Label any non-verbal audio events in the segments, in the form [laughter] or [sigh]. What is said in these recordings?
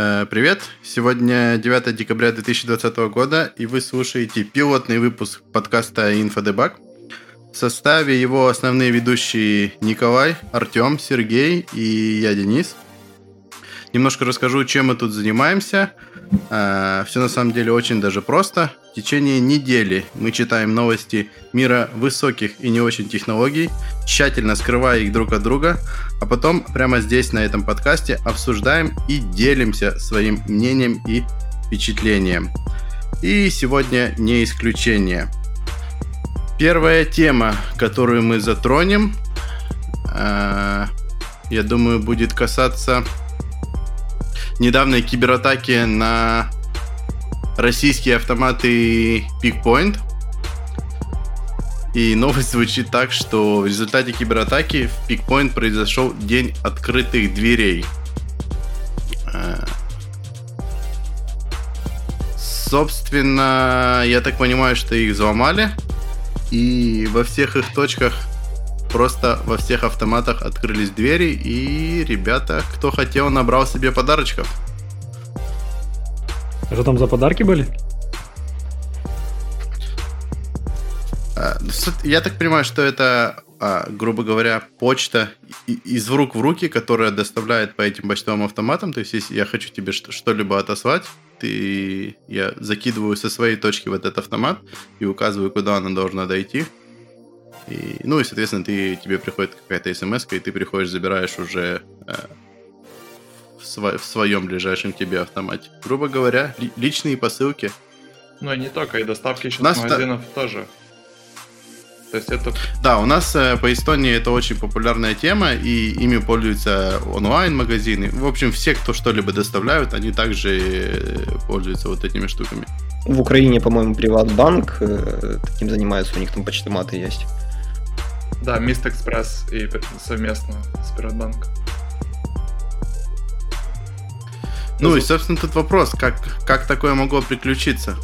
Э, привет! Сегодня 9 декабря 2020 года, и вы слушаете пилотный выпуск подкаста InfoDebug. В составе его основные ведущие Николай, Артем, Сергей и я, Денис. Немножко расскажу, чем мы тут занимаемся. Э, Все на самом деле очень даже просто. В течение недели мы читаем новости мира высоких и не очень технологий, тщательно скрывая их друг от друга, а потом прямо здесь, на этом подкасте, обсуждаем и делимся своим мнением и впечатлением. И сегодня не исключение. Первая тема, которую мы затронем, э, я думаю, будет касаться недавней кибератаки на российские автоматы Pickpoint. И новость звучит так, что в результате кибератаки в Pickpoint произошел день открытых дверей. Э, собственно, я так понимаю, что их взломали. И во всех их точках, просто во всех автоматах открылись двери. И ребята, кто хотел, набрал себе подарочков. Что там за подарки были? А, ну, я так понимаю, что это, а, грубо говоря, почта из рук в руки, которая доставляет по этим почтовым автоматам. То есть, если я хочу тебе что-либо отослать, ты, я закидываю со своей точки в этот автомат и указываю, куда она должна дойти. И, ну и, соответственно, ты, тебе приходит какая-то смс, и ты приходишь, забираешь уже э, в, сво- в своем ближайшем тебе автомате. Грубо говоря, ли- личные посылки. Ну и не только, и доставки еще с магазинов та... тоже. То есть это... Да, у нас э, по Эстонии это очень популярная тема, и ими пользуются онлайн-магазины. В общем, все, кто что-либо доставляют, они также э, пользуются вот этими штуками. В Украине, по-моему, Приватбанк э, таким занимается, у них там почтоматы есть. Да, Мист Экспресс и совместно с Приватбанком. Ну и, собственно, тут вопрос, как, как такое могло приключиться?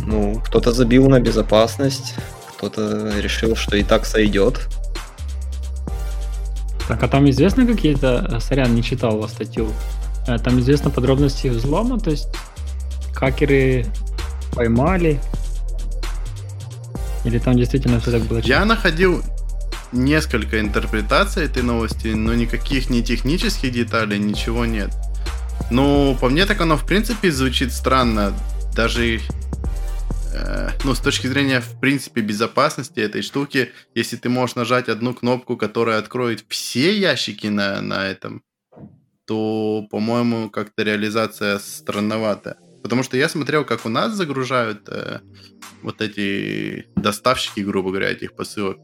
Ну, кто-то забил на безопасность, кто-то решил, что и так сойдет. Так, а там известно какие-то... Э, сорян, не читал вас статью. Э, там известно подробности взлома, то есть хакеры поймали? Или там действительно все так было? Я находил несколько интерпретаций этой новости, но никаких ни технических деталей, ничего нет. Ну, по мне так оно в принципе звучит странно. Даже Э, ну, с точки зрения, в принципе, безопасности этой штуки, если ты можешь нажать одну кнопку, которая откроет все ящики на, на этом, то, по-моему, как-то реализация странноватая. Потому что я смотрел, как у нас загружают э, вот эти доставщики, грубо говоря, этих посылок.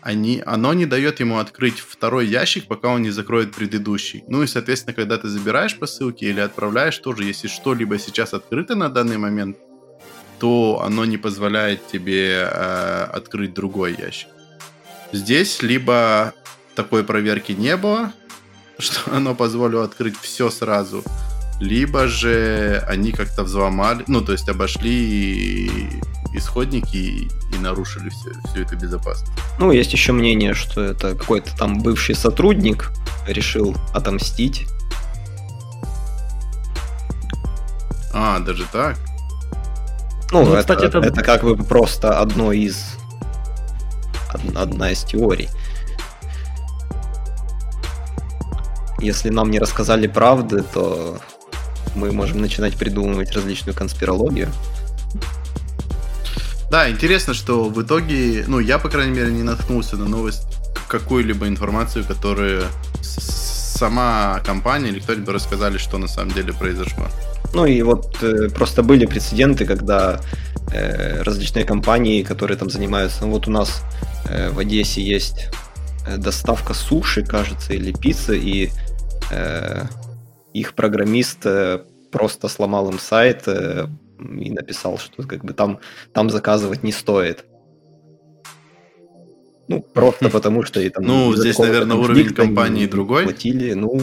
Они, оно не дает ему открыть второй ящик, пока он не закроет предыдущий. Ну и, соответственно, когда ты забираешь посылки или отправляешь, тоже, если что-либо сейчас открыто на данный момент, то оно не позволяет тебе э, открыть другой ящик. Здесь либо такой проверки не было, [laughs] что оно позволило открыть все сразу, либо же они как-то взломали, ну, то есть обошли исходники и, и нарушили всю, всю эту безопасность. Ну, есть еще мнение, что это какой-то там бывший сотрудник решил отомстить. А, даже так? Ну, ну это, кстати, это... это как бы просто одно из... Одна из теорий. Если нам не рассказали правды, то мы можем начинать придумывать различную конспирологию. Да, интересно, что в итоге, ну, я, по крайней мере, не наткнулся на новость, какую-либо информацию, которую сама компания или кто-либо рассказали, что на самом деле произошло. Ну и вот э, просто были прецеденты, когда э, различные компании, которые там занимаются, ну вот у нас э, в Одессе есть э, доставка суши, кажется, или пиццы, и э, их программист э, просто сломал им сайт э, и написал, что как бы там, там заказывать не стоит. Ну, просто [laughs] потому что и там... Ну, здесь, наверное, уровень компании другой. Платили, ну,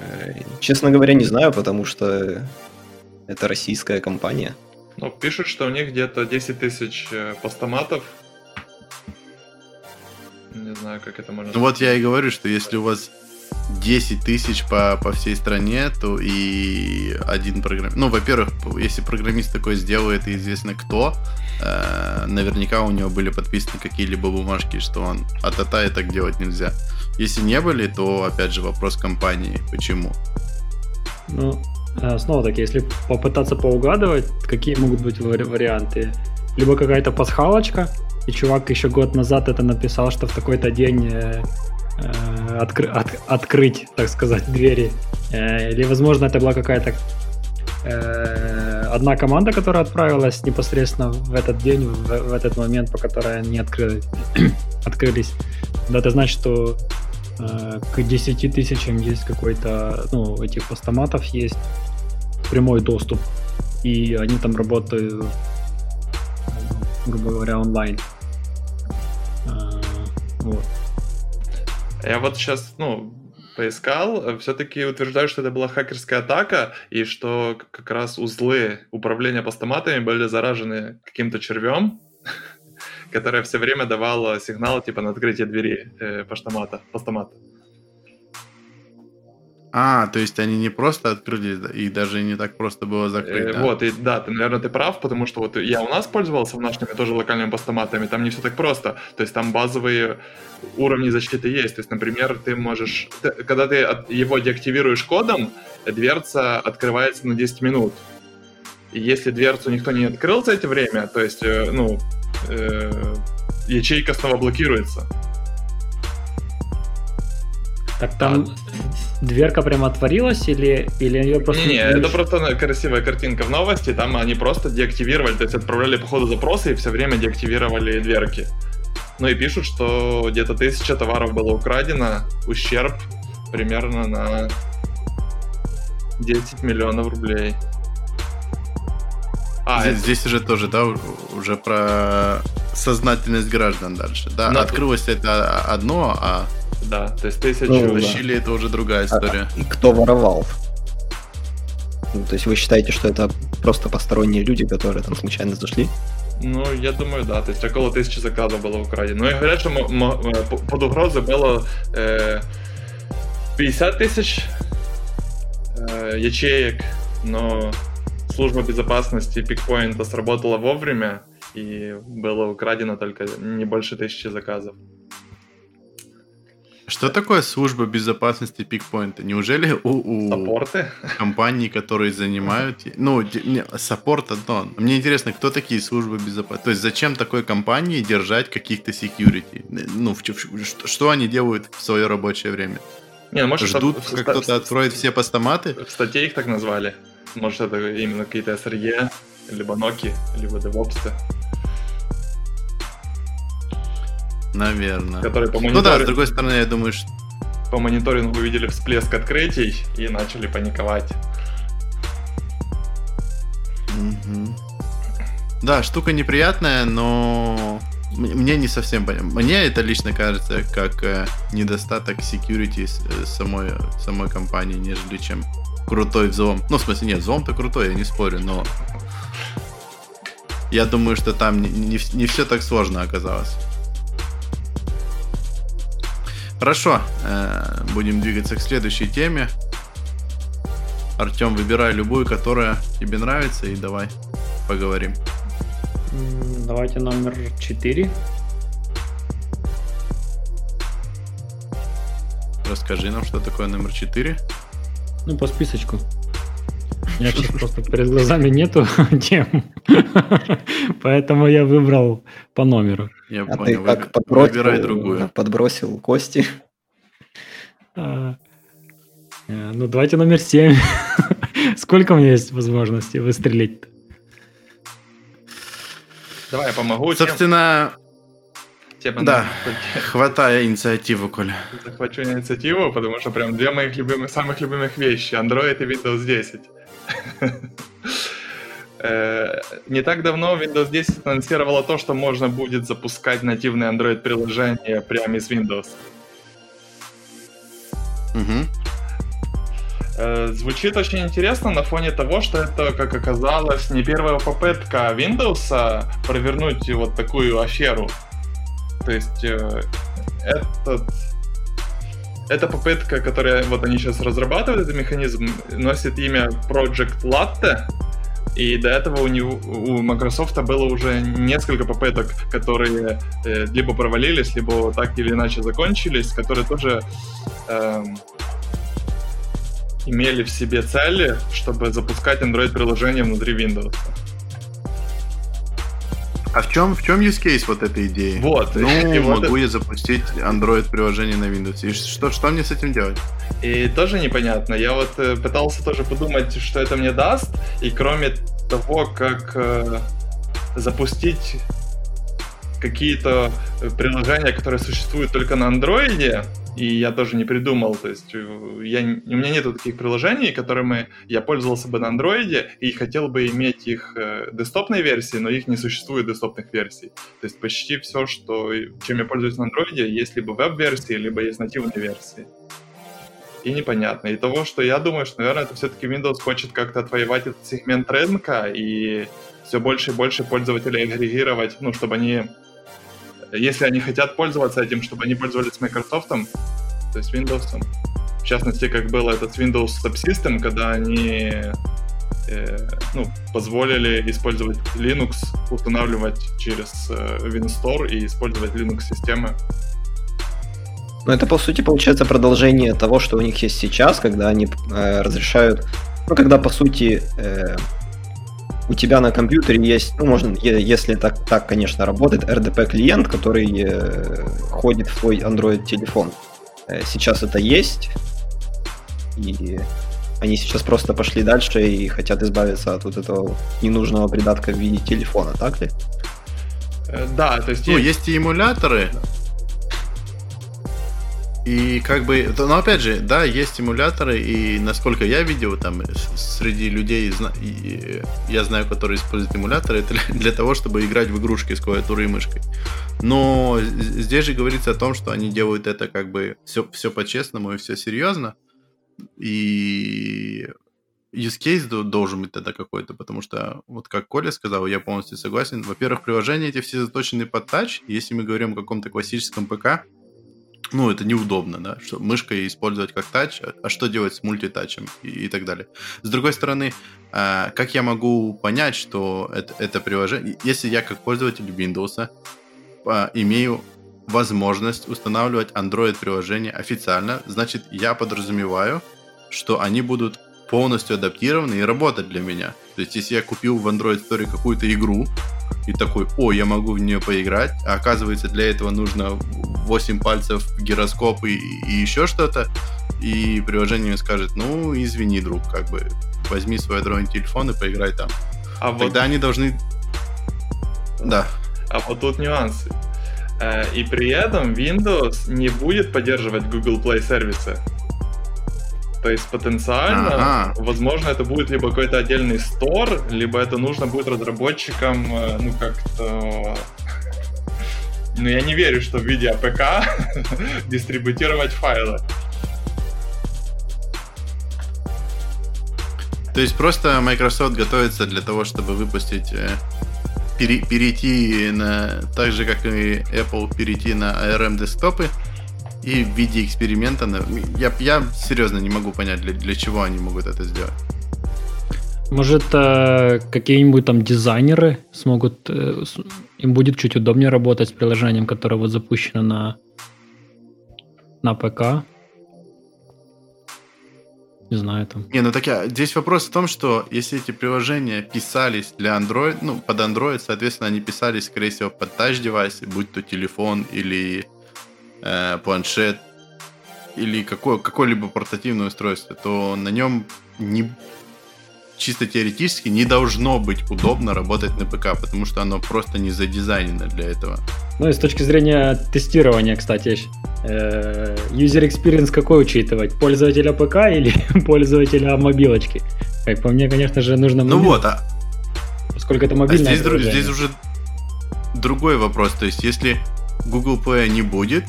Э, честно говоря, не знаю, потому что это российская компания. Ну, пишут, что у них где-то 10 тысяч постаматов. Не знаю, как это можно Ну вот я и говорю, что если у вас 10 тысяч по, по всей стране, то и один программист... Ну, во-первых, если программист такой сделает, и известно кто, э, наверняка у него были подписаны какие-либо бумажки, что он от ата и так делать нельзя. Если не были, то, опять же, вопрос компании. Почему? Ну, э, снова-таки, если попытаться поугадывать, какие могут быть варианты? Либо какая-то пасхалочка, и чувак еще год назад это написал, что в такой-то день Э, откры, от, открыть, так сказать, двери. Э, или, возможно, это была какая-то э, одна команда, которая отправилась непосредственно в этот день, в, в этот момент, по которой они открыли, [clears throat] открылись. Да, это значит, что к 10 тысячам есть какой-то, ну, этих постаматов есть прямой доступ, и они там работают, грубо говоря, онлайн. Вот. Я вот сейчас, ну, поискал, все-таки утверждаю, что это была хакерская атака, и что как раз узлы управления постаматами были заражены каким-то червем, [laughs] которое все время давало сигнал типа на открытие двери э, поштомата, постамата. А, то есть они не просто открыли, и даже не так просто было закрыть, э, да? Вот, и да, ты, наверное, ты прав, потому что вот я у нас пользовался в нашими тоже локальными постаматами, там не все так просто. То есть там базовые уровни защиты есть. То есть, например, ты можешь... Ты, когда ты от, его деактивируешь кодом, дверца открывается на 10 минут. И если дверцу никто не открыл за это время, то есть, э, ну, э, ячейка снова блокируется. Так там дверка прям отворилась или, или ее просто... Не, не, это просто красивая картинка в новости, там они просто деактивировали, то есть отправляли по ходу запросы и все время деактивировали дверки. Ну и пишут, что где-то тысяча товаров было украдено, ущерб примерно на 10 миллионов рублей. А, здесь, это... здесь уже тоже, да, уже про сознательность граждан дальше. Да, Но... открылось это одно, а да, то есть тысячу... Ну, Тащили, да. это уже другая история. А, и кто воровал? Ну, то есть вы считаете, что это просто посторонние люди, которые там случайно зашли? Ну, я думаю, да. То есть около тысячи заказов было украдено. Ну и говорят, что э, под угрозой было э, 50 тысяч э, ячеек, но служба безопасности пикпоинта сработала вовремя, и было украдено только не больше тысячи заказов. Что такое служба безопасности пикпоинта? Неужели у, у Саппорты? компаний, которые занимают... Ну, не, саппорт одно. Мне интересно, кто такие службы безопасности? То есть зачем такой компании держать каких-то security? Ну, в, в, что, что они делают в свое рабочее время? Не, ну, может, Ждут, в, как кто-то откроет все постаматы? В статье их так назвали. Может, это именно какие-то SRE, либо Nokia, либо DevOps. Наверное. Которые по мониторингу... Ну да, с другой стороны, я думаю, что... По мониторингу увидели всплеск открытий и начали паниковать. Угу. Да, штука неприятная, но мне не совсем понятно. Мне это лично кажется как э, недостаток security э, самой, самой компании, нежели чем крутой взлом. Ну, в смысле, нет, взлом-то крутой, я не спорю, но я думаю, что там не, не, не все так сложно оказалось. Хорошо, э, будем двигаться к следующей теме. Артем, выбирай любую, которая тебе нравится, и давай поговорим. Давайте номер 4. Расскажи нам, что такое номер 4. Ну, по списочку. У меня сейчас просто перед глазами нету [laughs] тем. Поэтому я выбрал по номеру. Я а понял. ты как подбросил, Выбирай другую. подбросил кости? А, э, ну, давайте номер 7. [laughs] Сколько у меня есть возможностей выстрелить? Давай я помогу. Собственно, Тема да, хватая инициативу, Коля. Захвачу инициативу, потому что прям две моих любимых, самых любимых вещи. Android и Windows 10. Э, не так давно Windows 10 анонсировала то, что можно будет запускать нативные Android-приложения прямо из Windows. Угу. Звучит очень интересно на фоне того, что это, как оказалось, не первая попытка Windows провернуть вот такую аферу. То есть э, этот эта попытка, которая вот они сейчас разрабатывают, этот механизм, носит имя Project Latte. И до этого у, него, у Microsoft было уже несколько попыток, которые э, либо провалились, либо так или иначе закончились, которые тоже э, имели в себе цели, чтобы запускать Android-приложение внутри Windows. А в чем, в чем use case вот этой идеи? Вот. Ну, и могу вот я запустить Android-приложение на Windows. И что, что мне с этим делать? И тоже непонятно. Я вот э, пытался тоже подумать, что это мне даст. И кроме того, как э, запустить какие-то приложения, которые существуют только на андроиде, и я тоже не придумал, то есть э, я, у меня нету таких приложений, которыми я пользовался бы на андроиде и хотел бы иметь их э, десктопной версии, но их не существует десктопных версий. То есть почти все, что, чем я пользуюсь на андроиде, есть либо веб-версии, либо есть нативные версии. И непонятно. И того, что я думаю, что, наверное, это все-таки Windows хочет как-то отвоевать этот сегмент рынка и все больше и больше пользователей агрегировать, ну, чтобы они если они хотят пользоваться этим, чтобы они пользовались Microsoft, то есть Windows. В частности, как было этот Windows Subsystem, когда они э, ну, позволили использовать Linux, устанавливать через э, WinStore и использовать Linux-системы. Ну, это, по сути, получается продолжение того, что у них есть сейчас, когда они э, разрешают, ну, когда, по сути, э, у тебя на компьютере есть, ну, можно, если так, так конечно, работает, RDP-клиент, который э, ходит в твой Android-телефон. Э, сейчас это есть, и они сейчас просто пошли дальше и хотят избавиться от вот этого ненужного придатка в виде телефона, так ли? Э, да, то есть... Ну, есть и эмуляторы, и как бы, но опять же, да, есть эмуляторы, и насколько я видел, там среди людей, я знаю, которые используют эмуляторы, это для того, чтобы играть в игрушки с клавиатурой и мышкой. Но здесь же говорится о том, что они делают это как бы все, все по-честному и все серьезно. И use case должен быть тогда какой-то, потому что, вот как Коля сказал, я полностью согласен. Во-первых, приложения эти все заточены под тач. Если мы говорим о каком-то классическом ПК, ну, это неудобно, да, что мышкой использовать как тач, а что делать с мультитачем и, и так далее. С другой стороны, э, как я могу понять, что это, это приложение, если я как пользователь Windows э, имею возможность устанавливать Android-приложение официально, значит, я подразумеваю, что они будут полностью адаптированы и работать для меня. То есть, если я купил в Android Store какую-то игру, и такой, о, я могу в нее поиграть, а оказывается для этого нужно 8 пальцев, гироскоп и, и еще что-то, и приложение скажет, ну, извини, друг, как бы, возьми свой Android телефон и поиграй там. А Тогда вот... они должны... Да. А вот тут нюансы. Э, и при этом Windows не будет поддерживать Google Play сервисы. То есть потенциально, ага. возможно, это будет либо какой-то отдельный стор, либо это нужно будет разработчикам, э, ну, как-то... Ну, я не верю, что в виде APK [laughs] дистрибутировать файлы. То есть просто Microsoft готовится для того, чтобы выпустить э, перейти на так же как и Apple перейти на ARM десктопы и в виде эксперимента. Я, я серьезно не могу понять, для, для чего они могут это сделать. Может, э, какие-нибудь там дизайнеры смогут, э, им будет чуть удобнее работать с приложением, которое вот запущено на, на ПК. Не знаю там. Не, ну так я, здесь вопрос в том, что если эти приложения писались для Android, ну, под Android, соответственно, они писались, скорее всего, под тач-девайсы, будь то телефон или э, планшет или какое, какое-либо портативное устройство, то на нем не, чисто теоретически не должно быть удобно работать на ПК, потому что оно просто не задизайнено для этого. Ну и с точки зрения тестирования, кстати, э, user experience какой учитывать? Пользователя ПК или [laughs] пользователя мобилочки? Как по мне, конечно же, нужно... Ну вот, а... Поскольку это мобильное а здесь, здесь уже другой вопрос. То есть, если Google Play не будет,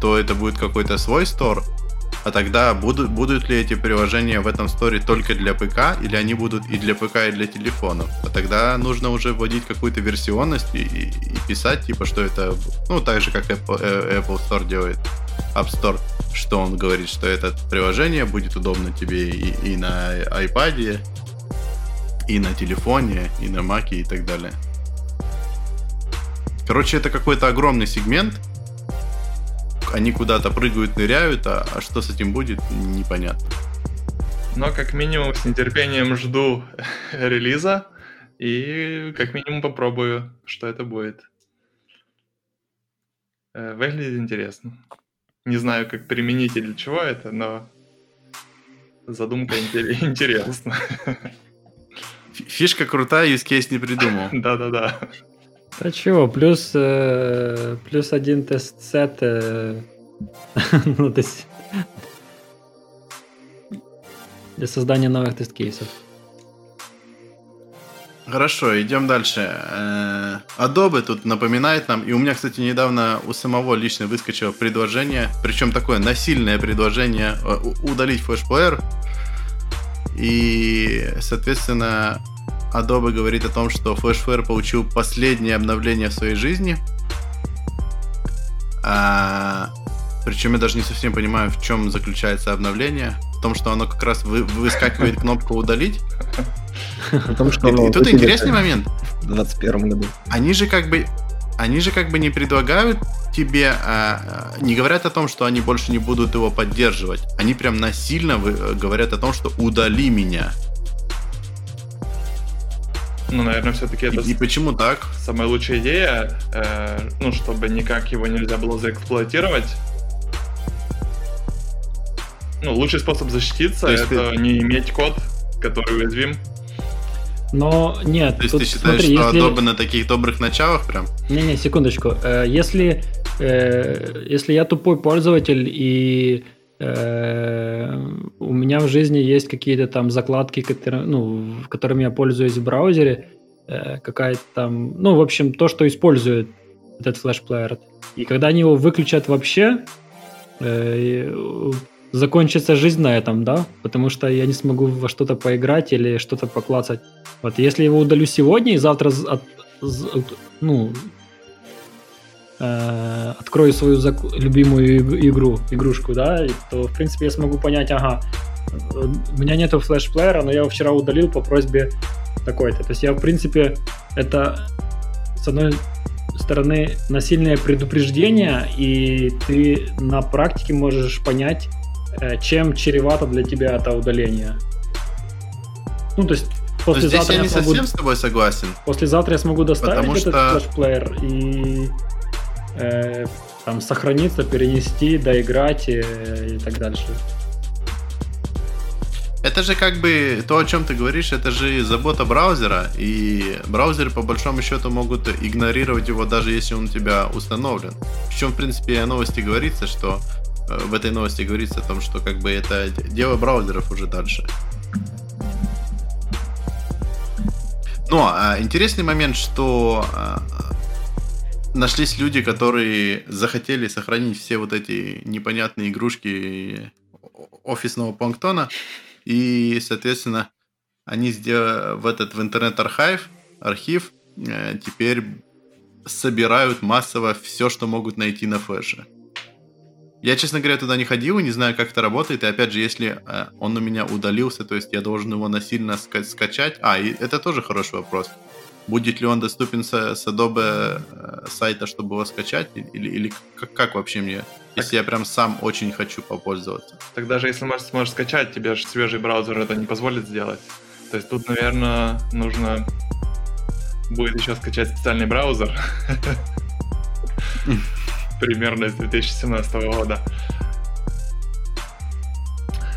то это будет какой-то свой стор, а тогда будут, будут ли эти приложения в этом сторе только для ПК, или они будут и для ПК, и для телефонов? А тогда нужно уже вводить какую-то версионность и, и, и писать, типа, что это, ну, так же, как Apple, э, Apple Store делает. App Store, что он говорит, что это приложение будет удобно тебе и, и на iPad, и на телефоне, и на Mac и так далее. Короче, это какой-то огромный сегмент. Они куда-то прыгают, ныряют, а, а что с этим будет, непонятно. Но как минимум с нетерпением жду [laughs] релиза и как минимум попробую, что это будет. Э, выглядит интересно. Не знаю, как применить и для чего это, но задумка [laughs] интересна. Фишка крутая, case не придумал. [laughs] Да-да-да. А чего, плюс, э, плюс один тест-сет, э, [laughs] ну, то есть для создания новых тест-кейсов. Хорошо, идем дальше. Э, Adobe тут напоминает нам, и у меня, кстати, недавно у самого лично выскочило предложение, причем такое насильное предложение удалить флешплеер. И, соответственно, Adobe говорит о том, что Flashflare получил последнее обновление в своей жизни. А, причем я даже не совсем понимаю, в чем заключается обновление. В том, что оно как раз вы, выскакивает кнопку удалить. [laughs] Потому что и, и тут интересный момент. В 2021 году. Они же как бы они же как бы не предлагают тебе, а, а, не говорят о том, что они больше не будут его поддерживать. Они прям насильно говорят о том, что удали меня. Ну, наверное, все-таки это... И, и почему так? Самая лучшая идея, э, ну, чтобы никак его нельзя было заэксплуатировать. Ну, лучший способ защититься — это ты... не иметь код, который уязвим. Но нет, То есть тут, ты считаешь, смотри, что если... Adobe на таких добрых началах прям? Не-не, секундочку. Э, если, э, если я тупой пользователь и у меня в жизни есть какие-то там закладки, которые, ну, которыми я пользуюсь в браузере, э, какая-то там, ну, в общем, то, что использует этот флешплеер. И когда они его выключат вообще, э, закончится жизнь на этом, да, потому что я не смогу во что-то поиграть или что-то поклацать. Вот если его удалю сегодня и завтра от, ну, э, открою свою зак- любимую игру, игрушку, да, то, в принципе, я смогу понять, ага, у меня нету флеш-плеера, но я его вчера удалил по просьбе такой-то. То есть я, в принципе, это, с одной стороны, насильное предупреждение, и ты на практике можешь понять, э, чем чревато для тебя это удаление. Ну, то есть Послезавтра я, я не смогу... совсем с тобой согласен. Послезавтра я смогу доставить Потому этот что... флешплеер и э, там сохраниться, перенести, доиграть и, и так дальше. Это же как бы то, о чем ты говоришь, это же забота браузера, и браузеры по большому счету могут игнорировать его даже если он у тебя установлен. Причем, в принципе, о новости говорится, что э, в этой новости говорится о том, что как бы это дело браузеров уже дальше. Но а, интересный момент, что а, нашлись люди, которые захотели сохранить все вот эти непонятные игрушки офисного планктона, и, соответственно, они сделали в этот в интернет-архив, архив, э, теперь собирают массово все, что могут найти на флеше. Я, честно говоря, туда не ходил не знаю, как это работает. И опять же, если э, он у меня удалился, то есть я должен его насильно ска- скачать. А, и это тоже хороший вопрос. Будет ли он доступен с, с Adobe э, сайта, чтобы его скачать? Или, или как, как вообще мне, так. если я прям сам очень хочу попользоваться? Так даже если можешь, сможешь скачать, тебе же свежий браузер это не позволит сделать. То есть тут, наверное, нужно будет еще скачать специальный браузер. [laughs] Примерно с 2017 года.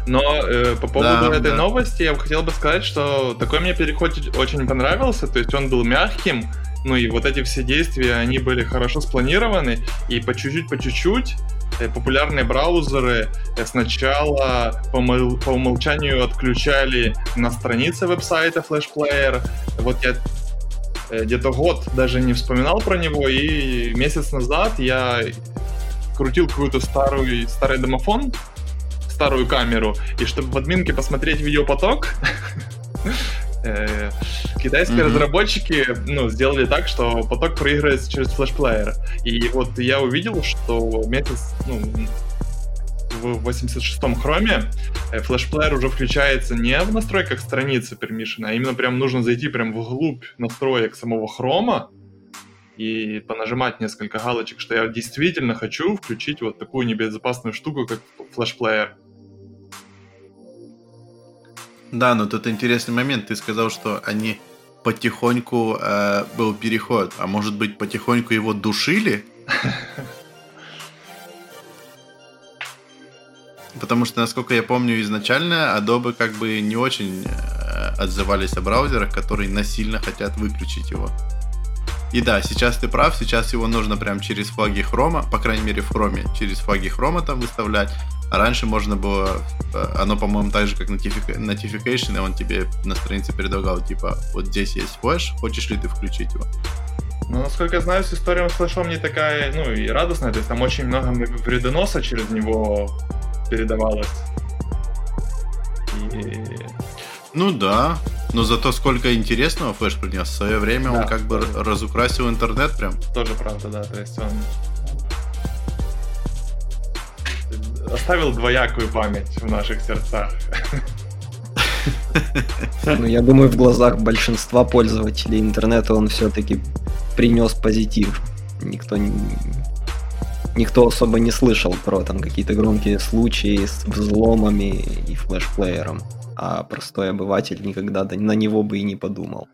Но э, по поводу да, этой да. новости я хотел бы сказать, что такой мне переход очень понравился, то есть он был мягким, ну и вот эти все действия, они были хорошо спланированы, и по чуть-чуть, по чуть-чуть э, популярные браузеры э, сначала по, умол- по умолчанию отключали на странице веб-сайта флешплеер. Вот я э, где-то год даже не вспоминал про него, и месяц назад я крутил какой-то старый, старый домофон, старую камеру, и чтобы в админке посмотреть видеопоток, э, китайские mm-hmm. разработчики ну, сделали так, что поток проигрывается через флешплеер. И вот я увидел, что месяц, ну, в 86-м хроме э, флешплеер уже включается не в настройках страницы пермишена, а именно прям нужно зайти прям вглубь настроек самого хрома и понажимать несколько галочек, что я действительно хочу включить вот такую небезопасную штуку, как флешплеер. Да, но тут интересный момент. Ты сказал, что они потихоньку э, был переход, а может быть потихоньку его душили? Потому что, насколько я помню, изначально Adobe как бы не очень э, отзывались о браузерах, которые насильно хотят выключить его. И да, сейчас ты прав, сейчас его нужно прям через флаги хрома, по крайней мере в хроме, через флаги хрома там выставлять. А раньше можно было, э, оно, по-моему, так же, как notification, и он тебе на странице предлагал, типа, вот здесь есть флеш, хочешь ли ты включить его? Ну, насколько я знаю, с историей с флешом не такая, ну, и радостная, то есть там очень много вредоноса через него передавалось. И... Ну да, но зато сколько интересного флеш принес. В свое время да, он как бы разукрасил интернет прям. Тоже правда, да. То есть он оставил двоякую память в наших сердцах. Ну, я думаю, в глазах большинства пользователей интернета он все-таки принес позитив. Никто не, никто особо не слышал про там какие-то громкие случаи с взломами и флешплеером, а простой обыватель никогда на него бы и не подумал.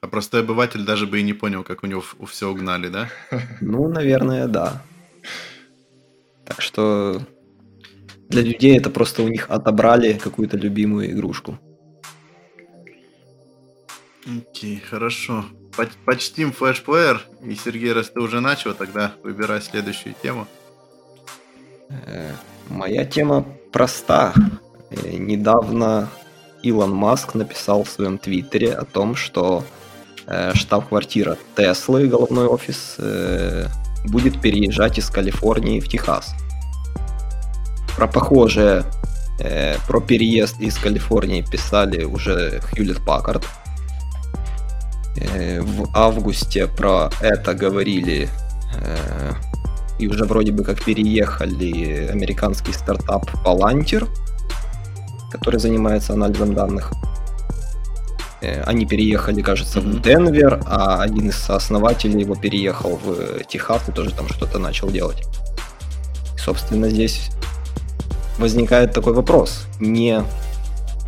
А простой обыватель даже бы и не понял, как у него все угнали, да? Ну, наверное, да. Так что для людей это просто у них отобрали какую-то любимую игрушку. Окей, okay, хорошо. Почтим флешплеер. И, Сергей, раз ты уже начал, тогда выбирай следующую тему. Э, моя тема проста. Э, недавно Илон Маск написал в своем твиттере о том, что э, штаб-квартира Теслы, головной офис, будет переезжать из Калифорнии в Техас. Про похожее, э, про переезд из Калифорнии писали уже Хьюлет Паккард. Э, в августе про это говорили э, и уже вроде бы как переехали американский стартап Palantir, который занимается анализом данных. Э, они переехали, кажется, в Денвер, а один из сооснователей его переехал в Техас и тоже там что-то начал делать. И, собственно, здесь возникает такой вопрос. Не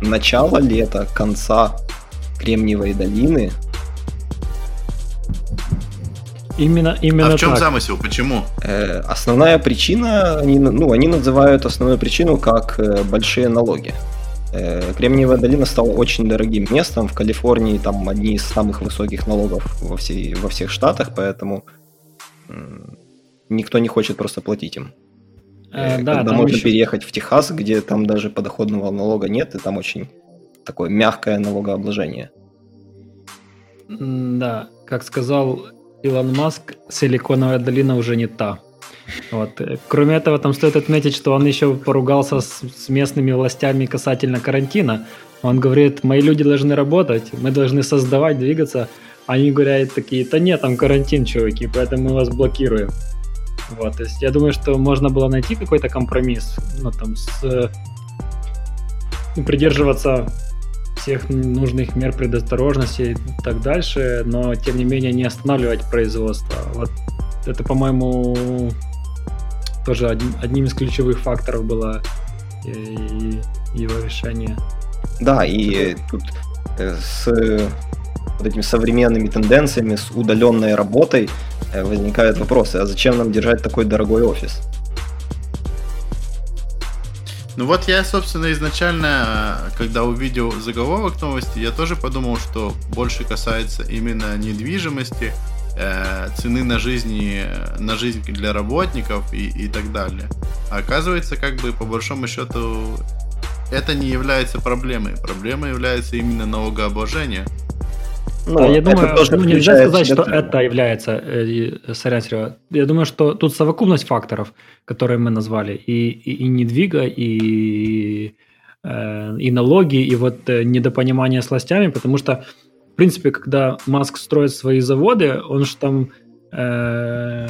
начало ли это конца Кремниевой долины? Именно, именно а в чем так. замысел? Почему? Э, основная причина, они, ну, они называют основную причину как э, большие налоги. Э, Кремниевая долина стала очень дорогим местом. В Калифорнии там одни из самых высоких налогов во, всей, во всех штатах, поэтому никто не хочет просто платить им. Э, э да, Когда можно еще... переехать в Техас, где там даже подоходного налога нет, и там очень такое мягкое налогообложение. Да, как сказал Илон Маск, Силиконовая долина уже не та. Вот. Кроме этого, там стоит отметить, что он еще поругался с, с местными властями касательно карантина. Он говорит, мои люди должны работать, мы должны создавать, двигаться. Они говорят такие, да нет, там карантин, чуваки, поэтому мы вас блокируем. Вот, то есть я думаю, что можно было найти какой-то компромисс, ну, там, с, ну, придерживаться всех нужных мер предосторожности и так дальше, но тем не менее не останавливать производство. Вот это, по-моему, тоже одним, одним из ключевых факторов было и, и его решение. Да, и тут э, с вот этими современными тенденциями, с удаленной работой э, возникают вопросы, а зачем нам держать такой дорогой офис? Ну вот я, собственно, изначально, когда увидел заголовок новости, я тоже подумал, что больше касается именно недвижимости, э, цены на жизни, на жизнь для работников и, и так далее. А оказывается, как бы по большому счету это не является проблемой. Проблемой является именно налогообложение. Ну, да, я думаю, тоже ну, нельзя сказать, что это является, э, сорян, Серега. Я думаю, что тут совокупность факторов, которые мы назвали, и, и, и недвига, и, э, и налоги, и вот э, недопонимание с властями, потому что в принципе, когда Маск строит свои заводы, он же там э,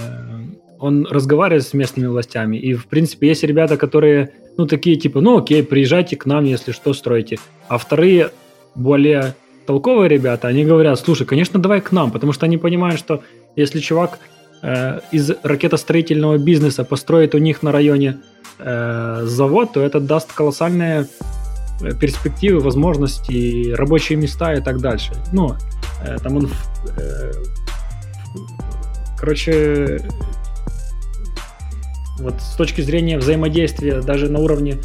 он разговаривает с местными властями. И, в принципе, есть ребята, которые, ну, такие, типа, ну, окей, приезжайте к нам, если что, стройте. А вторые, более толковые ребята, они говорят, слушай, конечно, давай к нам, потому что они понимают, что если чувак э, из ракетостроительного бизнеса построит у них на районе э, завод, то это даст колоссальные э, перспективы, возможности, рабочие места и так дальше. Ну, э, там он... Э, короче, вот с точки зрения взаимодействия даже на уровне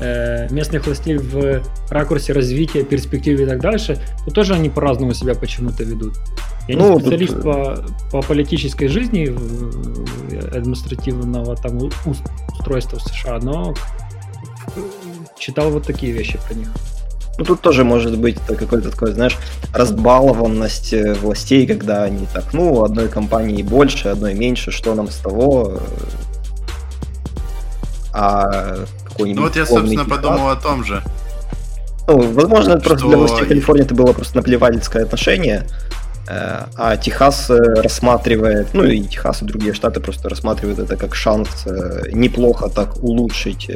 э, местных властей в ракурсе развития, перспективы и так дальше, то тоже они по-разному себя почему-то ведут. Я ну, не специалист тут... по, по политической жизни административного там устройства в США, но читал вот такие вещи про них. Ну, тут тоже может быть какой-то такой, знаешь, разбалованность э, властей, когда они так, ну, одной компании больше, одной меньше, что нам с того? А какой-нибудь... Ну, вот я, собственно, Техас, подумал о том же. Ну, возможно, что... просто для властей Калифорнии это было просто наплевательское отношение, э, а Техас э, рассматривает, ну и Техас и другие штаты просто рассматривают это как шанс неплохо так улучшить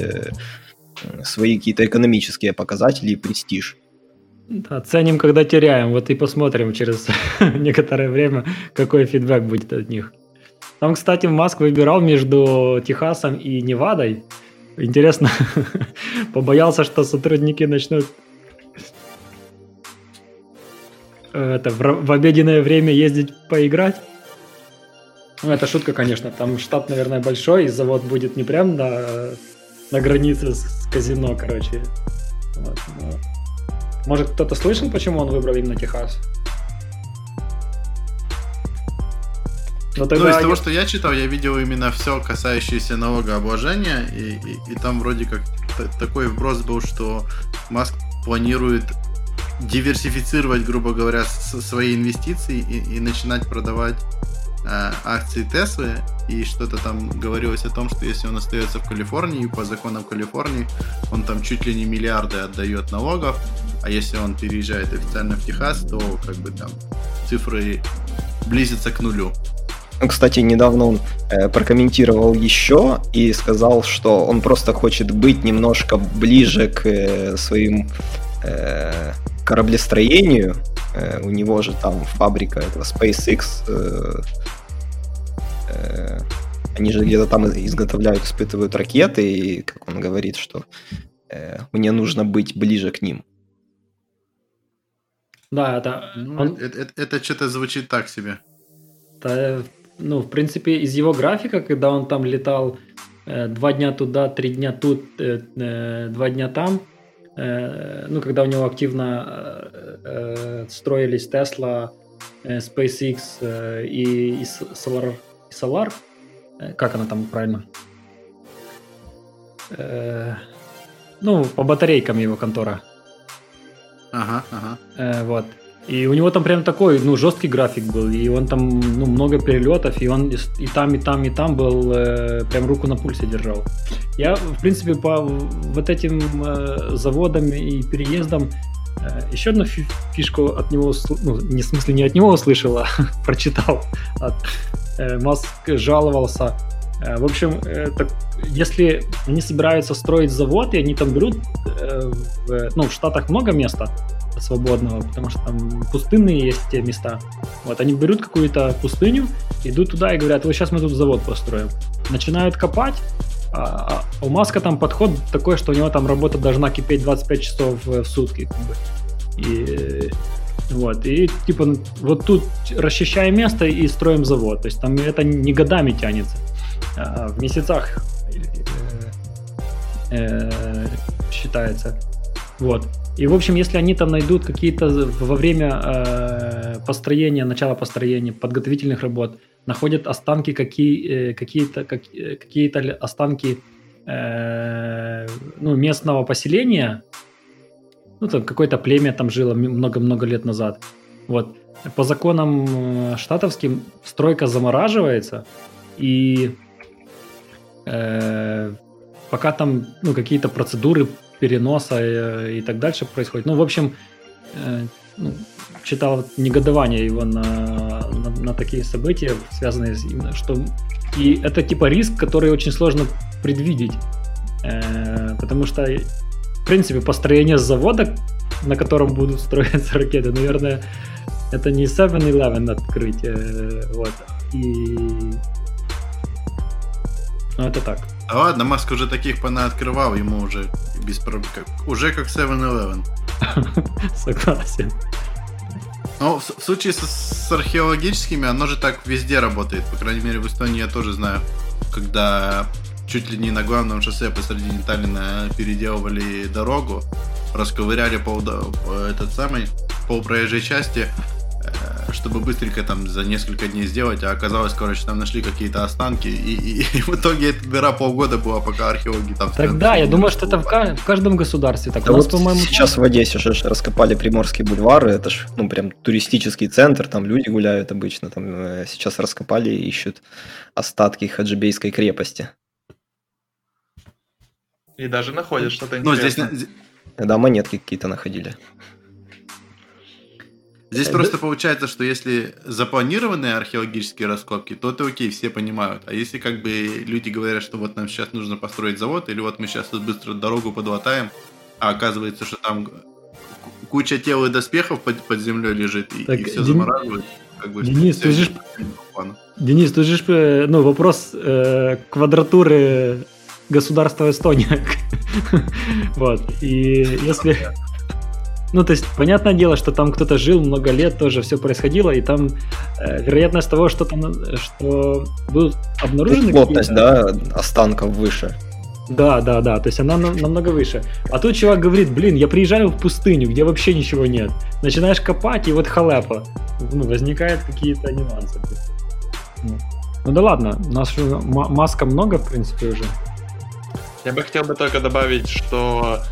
свои какие-то экономические показатели и престиж. Да, ценим, когда теряем. Вот и посмотрим через [laughs] некоторое время, какой фидбэк будет от них. Там, кстати, Маск выбирал между Техасом и Невадой. Интересно, [laughs] побоялся, что сотрудники начнут это, в, в обеденное время ездить поиграть. Ну, это шутка, конечно. Там штат, наверное, большой, и завод будет не прям на на границе с, казино, короче. Вот, ну. Может, кто-то слышал, почему он выбрал именно Техас? Но ну, тогда... Ну, из того, что я читал, я видел именно все, касающееся налогообложения, и, и, и там вроде как такой вброс был, что Маск планирует диверсифицировать, грубо говоря, свои инвестиции и, и начинать продавать акции Теслы, и что-то там говорилось о том, что если он остается в Калифорнии, по законам Калифорнии, он там чуть ли не миллиарды отдает налогов, а если он переезжает официально в Техас, то как бы там цифры близятся к нулю. Ну, кстати, недавно он э, прокомментировал еще и сказал, что он просто хочет быть немножко ближе к э, своим э, кораблестроению. Э, у него же там фабрика этого SpaceX э, Э, они же где-то там изготовляют, испытывают ракеты, и, как он говорит, что э, мне нужно быть ближе к ним. Да, это... Ну, он... это, это, это что-то звучит так себе. Да, ну, в принципе, из его графика, когда он там летал э, два дня туда, три дня тут, э, э, два дня там, э, ну, когда у него активно э, э, строились Tesla, э, SpaceX э, и, и Solar Solar, э, как она там правильно? Э, ну, по батарейкам его контора. Ага, ага. Э, вот. И у него там прям такой, ну, жесткий график был, и он там, ну, много перелетов, и он и там, и там, и там был, э, прям руку на пульсе держал. Я, в принципе, по вот этим э, заводам и переездам э, еще одну фишку от него, ну, не в смысле не от него услышал, а [laughs] прочитал от Маск жаловался. Э, в общем, это, если они собираются строить завод, и они там берут, э, в, ну, в Штатах много места свободного, потому что там пустынные есть те места. Вот, они берут какую-то пустыню, идут туда и говорят, вот сейчас мы тут завод построим. Начинают копать, а, а у Маска там подход такой, что у него там работа должна кипеть 25 часов в сутки. Как бы. И вот, и типа вот тут расчищаем место и строим завод. То есть там это не годами тянется, а в месяцах э, э, считается. Вот. И, в общем, если они там найдут какие-то во время э, построения, начала построения, подготовительных работ, находят останки какие, э, какие-то, как, э, какие-то останки э, ну, местного поселения, ну, там какое-то племя там жило много-много лет назад. Вот. По законам э, штатовским стройка замораживается, и э, пока там ну, какие-то процедуры переноса э, и так дальше происходят. Ну, в общем, э, ну, читал негодование его на, на на, такие события, связанные с именно, что и это типа риск, который очень сложно предвидеть, э, потому что принципе построение завода, на котором будут строиться ракеты, наверное, это не 7-Eleven открыть, э, вот, и ну это так. Да ладно, Маск уже таких понаоткрывал, ему уже без проблем. Уже как 7-Eleven. [laughs] Согласен. Но в, в случае с, с археологическими, оно же так везде работает. По крайней мере, в Эстонии я тоже знаю, когда чуть ли не на главном шоссе посредине Таллина переделывали дорогу, расковыряли пол, этот самый пол проезжей части, Э, чтобы быстренько там за несколько дней сделать, а оказалось, короче, там нашли какие-то останки, и, и, и в итоге эта дыра полгода была, пока археологи там... Тогда, я думаю, что это в, в каждом государстве. Так, да нас, вот по-моему... Сейчас в Одессе же раскопали Приморские бульвары, это ж, ну, прям туристический центр, там люди гуляют обычно, там э, сейчас раскопали и ищут остатки Хаджибейской крепости. И даже находят что-то интересное. Ну, здесь... Да, монетки какие-то находили. Здесь просто получается, что если запланированные археологические раскопки, то это окей, все понимают. А если как бы люди говорят, что вот нам сейчас нужно построить завод, или вот мы сейчас тут быстро дорогу подлатаем, а оказывается, что там куча тел и доспехов под, под землей лежит, и, и все Ден... замораживают. Как бы, Денис, ты же... Денис, ты же, э, ну, вопрос э, квадратуры государства Эстония. [laughs] вот, и если... Ну, то есть, понятное дело, что там кто-то жил много лет, тоже все происходило, и там э, вероятность того, что там, что будут обнаружены... Плотность, да, останков выше. Да, да, да, то есть она намного выше. А тут чувак говорит, блин, я приезжаю в пустыню, где вообще ничего нет. Начинаешь копать, и вот халепа. Ну, возникают какие-то нюансы. Ну, да ладно, у нас маска много, в принципе, уже. Я бы хотел бы только добавить, что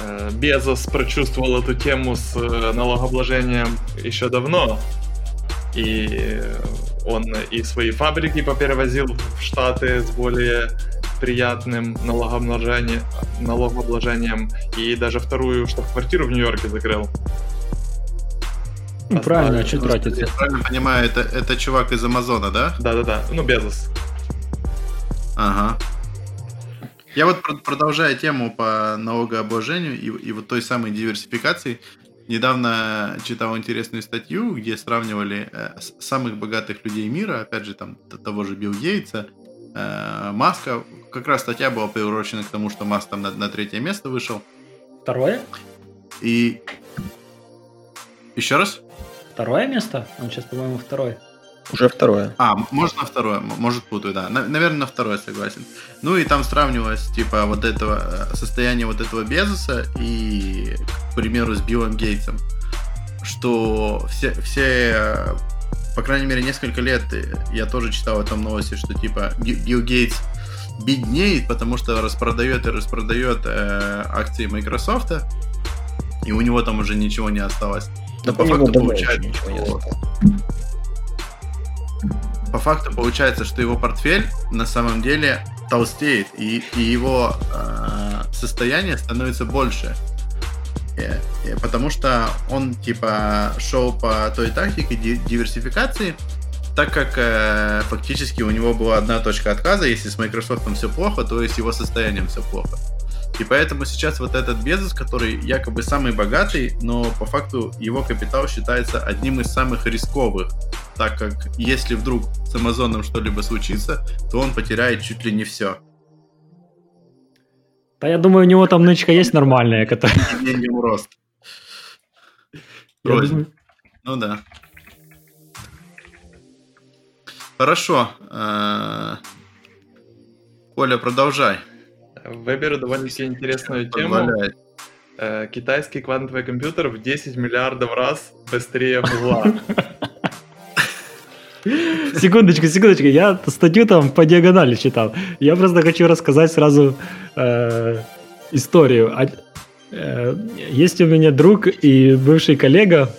Э, Безос прочувствовал эту тему с э, налогообложением еще давно. И он и свои фабрики поперевозил в Штаты с более приятным налогообложением, налогообложением и даже вторую штаб-квартиру в Нью-Йорке закрыл. Ну, правильно, а что тратится? Я правильно понимаю, это, это чувак из Амазона, да? Да-да-да, ну Безос. Ага. Я вот продолжая тему по налогообложению и, и вот той самой диверсификации, недавно читал интересную статью, где сравнивали э, самых богатых людей мира, опять же, там того же Билл Гейтса, э, Маска. Как раз статья была приурочена к тому, что Маск там на, на третье место вышел. Второе? И... Еще раз? Второе место? Он сейчас, по-моему, второй. Уже второе. А, можно второе, может путаю, да. Наверное, на второе согласен. Ну и там сравнивалось, типа, вот этого э, состояние вот этого Безоса и, к примеру, с Биллом Гейтсом. Что все, все э, по крайней мере, несколько лет я тоже читал в этом новости, что типа Билл Гейтс беднеет, потому что распродает и распродает э, акции Microsoft, и у него там уже ничего не осталось. Но по факту получается, ничего не осталось по факту получается, что его портфель на самом деле толстеет, и, и его э, состояние становится больше. И, и, потому что он типа шел по той тактике диверсификации, так как э, фактически у него была одна точка отказа, если с Microsoft все плохо, то и с его состоянием все плохо. И поэтому сейчас вот этот Безос, который якобы самый богатый, но по факту его капитал считается одним из самых рисковых, так как если вдруг с Амазоном что-либо случится, то он потеряет чуть ли не все. Да я думаю, у него там нычка есть нормальная, которая... Минимум рост. Думаю... Ну да. Хорошо. Э, Коля, продолжай. Выберу довольно-таки интересную тему. Э, китайский квантовый компьютер в 10 миллиардов раз быстрее [laughs] Гугла. Секундочку, секундочку, я статью там по диагонали читал. Я просто хочу рассказать сразу э, историю. А, э, есть у меня друг и бывший коллега,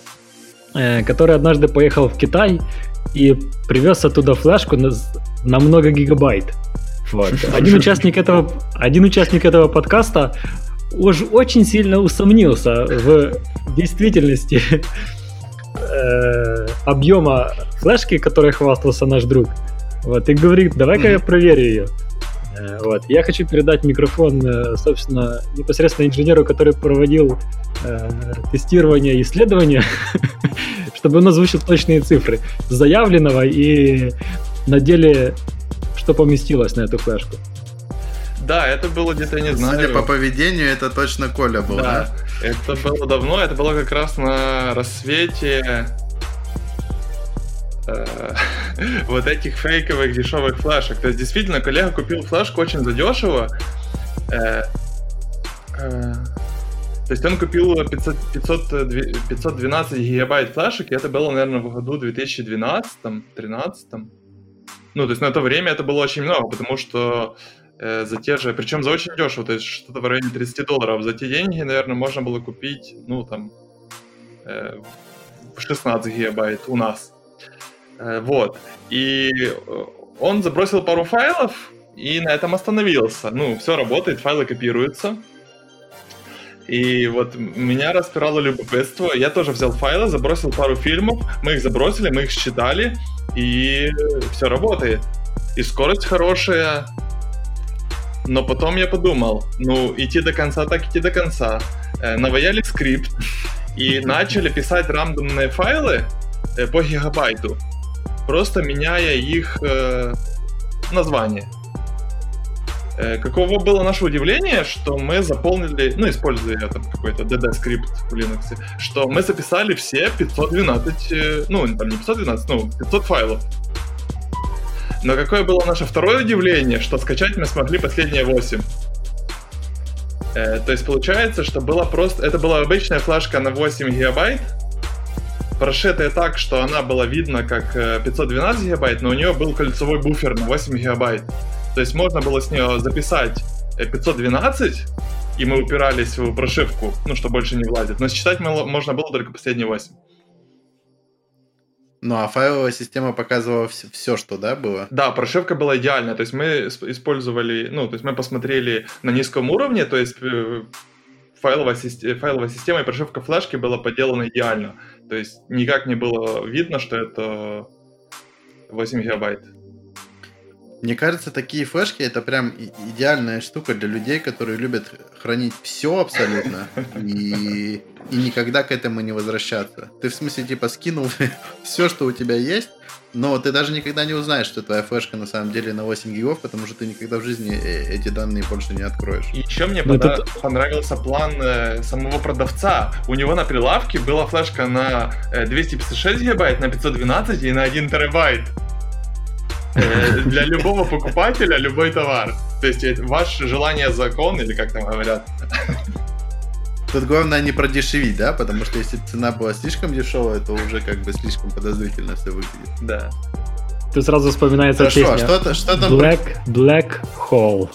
э, который однажды поехал в Китай и привез оттуда флешку на, на много гигабайт. Вот. Один участник этого, один участник этого подкаста уж очень сильно усомнился в действительности э, объема флешки, которой хвастался наш друг. Вот, и говорит, давай-ка я проверю ее. Э, вот. Я хочу передать микрофон, э, собственно, непосредственно инженеру, который проводил э, тестирование и исследование, [laughs] чтобы он озвучил точные цифры заявленного и на деле, что поместилось на эту флешку. Да, это было где-то, не знаю... Судя по поведению, это точно Коля был, да? да? Это было давно, это было как раз на рассвете э, [laughs] вот этих фейковых дешевых флешек. То есть, действительно, коллега купил флешку очень задешево. Э, э, то есть он купил 500, 500, 512 гигабайт флешек, и это было, наверное, в году 2012-2013. Ну, то есть на то время это было очень много, потому что э, за те же, причем за очень дешево, то есть что-то в районе 30 долларов. За те деньги, наверное, можно было купить, ну, там, э, 16 гигабайт у нас. Э, вот. И э, он забросил пару файлов и на этом остановился. Ну, все работает, файлы копируются. И вот меня распирало любопытство. Я тоже взял файлы, забросил пару фильмов. Мы их забросили, мы их считали, и все работает. И скорость хорошая. Но потом я подумал, ну, идти до конца, так идти до конца. Э, наваяли скрипт и начали писать рандомные файлы по гигабайту просто меняя их э, название. Э, каково было наше удивление, что мы заполнили, ну, используя там какой-то DD-скрипт в Linux, что мы записали все 512, э, ну, там не 512, ну, 500 файлов. Но какое было наше второе удивление, что скачать мы смогли последние 8. Э, то есть получается, что было просто... Это была обычная флешка на 8 гигабайт, прошитая так, что она была видна как 512 э, гигабайт, но у нее был кольцевой буфер на 8 гигабайт. То есть можно было с нее записать 512, э, и мы упирались в прошивку, ну, что больше не влазит. Но считать можно было только последние 8. Ну, а файловая система показывала все, все, что, да, было? Да, прошивка была идеальная. То есть мы использовали, ну, то есть мы посмотрели на низком уровне, то есть э, файловая, файловая система и прошивка флешки была поделана идеально. То есть никак не было видно, что это 8 гигабайт. Мне кажется, такие флешки это прям идеальная штука для людей, которые любят хранить все абсолютно и, и никогда к этому не возвращаться. Ты в смысле типа скинул [laughs] все, что у тебя есть, но ты даже никогда не узнаешь, что твоя флешка на самом деле на 8 гигов, потому что ты никогда в жизни э, эти данные больше не откроешь. И еще мне ну, пода- тут... понравился план э, самого продавца. У него на прилавке была флешка на э, 256 гигабайт, на 512 и на 1 терабайт. Э, для любого покупателя любой товар. То есть э, ваше желание закон, или как там говорят. Тут главное не продешевить, да? Потому что если цена была слишком дешевая, то уже как бы слишком подозрительно все выглядит. Да. Тут сразу вспоминается Хорошо, песня. А что, что там? Black, Black Hole.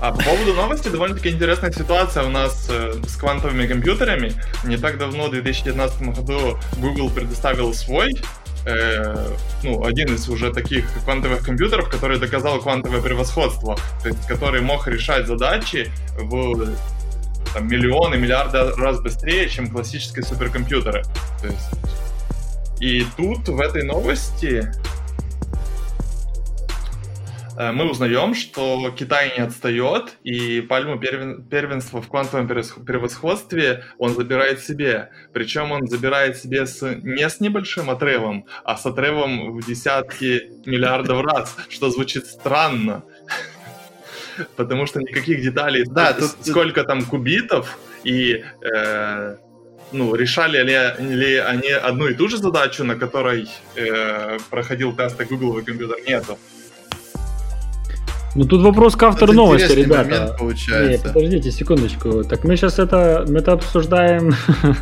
А по поводу новости, довольно-таки интересная ситуация у нас э, с квантовыми компьютерами. Не так давно, в 2019 году, Google предоставил свой э, ну, один из уже таких квантовых компьютеров, который доказал квантовое превосходство, то есть который мог решать задачи в там, миллионы, миллиарды раз быстрее, чем классические суперкомпьютеры. То есть... И тут в этой новости мы узнаем, что Китай не отстает, и пальму первен, первенства в квантовом превосходстве он забирает себе. Причем он забирает себе с, не с небольшим отрывом, а с отрывом в десятки миллиардов раз, что звучит странно потому что никаких деталей, да, тут, сколько там кубитов и э, ну, решали ли, ли они одну и ту же задачу, на которой э, проходил тест Google компьютер, нету. Ну тут вопрос к автору это новости, ребята. Момент, получается. Не, подождите секундочку. Так мы сейчас это, мы это обсуждаем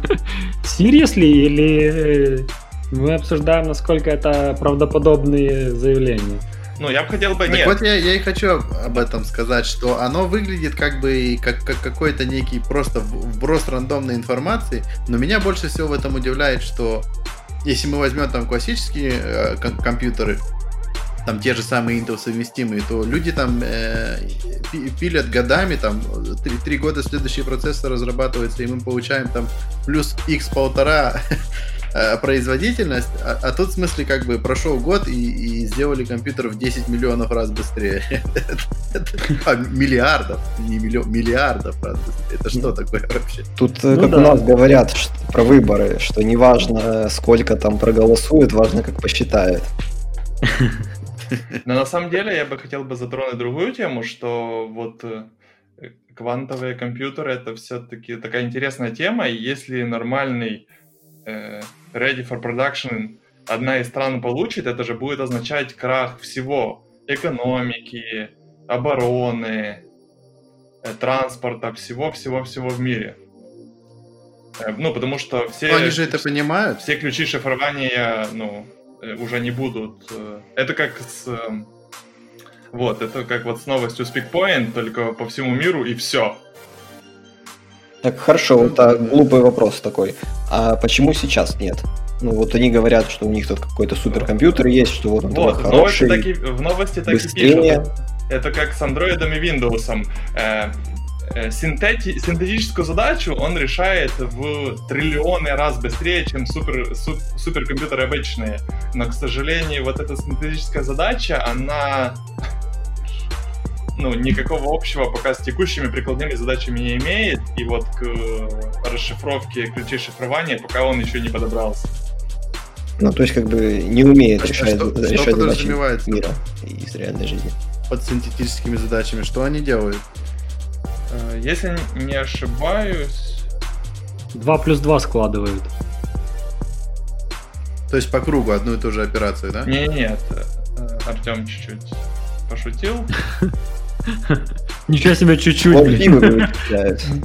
[laughs] seriously или мы обсуждаем, насколько это правдоподобные заявления? Ну, я бы хотел бы... Так нет. вот я, я и хочу об этом сказать, что оно выглядит как бы как, как какой-то некий просто вброс рандомной информации, но меня больше всего в этом удивляет, что если мы возьмем там классические э, компьютеры, там те же самые Intel совместимые, то люди там э, пилят годами, там три, три года следующий процессор разрабатывается, и мы получаем там плюс x полтора Э, производительность, а, а тут в смысле как бы прошел год и, и сделали компьютер в 10 миллионов раз быстрее. [laughs] а, миллиардов, не миллион, миллиардов раз быстрее. Это что такое вообще? Тут, э, ну, как да. у нас говорят что, про выборы, что не важно, сколько там проголосуют, важно, как посчитают. [laughs] Но на самом деле я бы хотел бы затронуть другую тему, что вот э, квантовые компьютеры это все-таки такая интересная тема, и если нормальный ready for production одна из стран получит, это же будет означать крах всего. Экономики, обороны, э, транспорта, всего-всего-всего в мире. Э, ну, потому что все... Но они же это понимают. Все ключи шифрования, ну, э, уже не будут... Это как с... Вот, это как вот с новостью Speakpoint, только по всему миру и все. Так, хорошо, а, глупый вопрос такой. А почему сейчас нет? Ну вот они говорят, что у них тут какой-то суперкомпьютер есть, что вот он вот, хороший. В новости, таки, в новости так быстрее. и пишут. Это как с Android и Windows. Э, э, синтети, синтетическую задачу он решает в триллионы раз быстрее, чем супер, суп, суперкомпьютеры обычные. Но, к сожалению, вот эта синтетическая задача, она ну, никакого общего пока с текущими прикладными задачами не имеет, и вот к э, расшифровке ключей шифрования пока он еще не подобрался. Ну, то есть, как бы не умеет а решать, что, решать что задачи мира из реальной жизни. Под синтетическими задачами. Что они делают? Э, если не ошибаюсь... 2 плюс 2 складывают. То есть по кругу одну и ту же операцию, да? Не, нет, э, Артем чуть-чуть пошутил. [laughs] Ничего себе чуть-чуть. [laughs]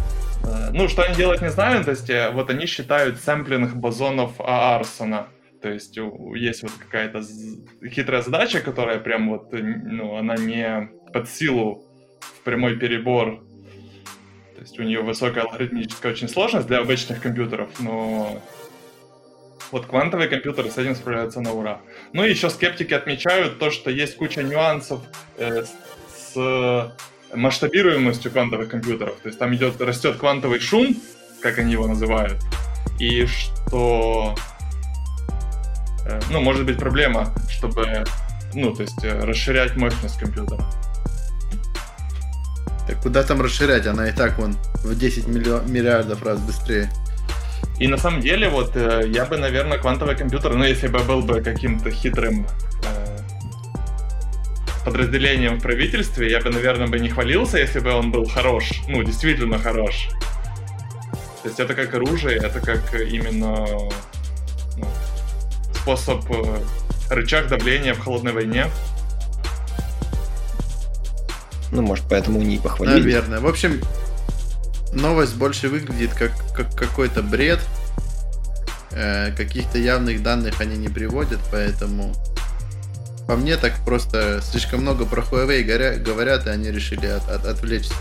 Э, ну, что они делают, не знаю. То есть, вот они считают сэмплинг бозонов Арсона. То есть, есть вот какая-то хитрая задача, которая прям вот, ну, она не под силу в прямой перебор. То есть, у нее высокая алгоритмическая очень сложность для обычных компьютеров, но вот квантовые компьютеры с этим справляются на ура. Ну и еще скептики отмечают то, что есть куча нюансов э, с масштабируемостью квантовых компьютеров. То есть там идет, растет квантовый шум, как они его называют, и что, э, ну, может быть проблема, чтобы, ну, то есть э, расширять мощность компьютера. Куда там расширять? Она и так вон в 10 миллион, миллиардов раз быстрее. И на самом деле, вот э, я бы, наверное, квантовый компьютер, ну, если бы был бы каким-то хитрым подразделением в правительстве, я бы, наверное, бы не хвалился, если бы он был хорош. Ну, действительно хорош. То есть это как оружие, это как именно ну, способ, э, рычаг давления в холодной войне. Ну, может, поэтому не похвалили. Наверное. В общем, новость больше выглядит как, как какой-то бред. Э, каких-то явных данных они не приводят, поэтому по мне так просто слишком много про Huawei говорят, и они решили от, от, отвлечься.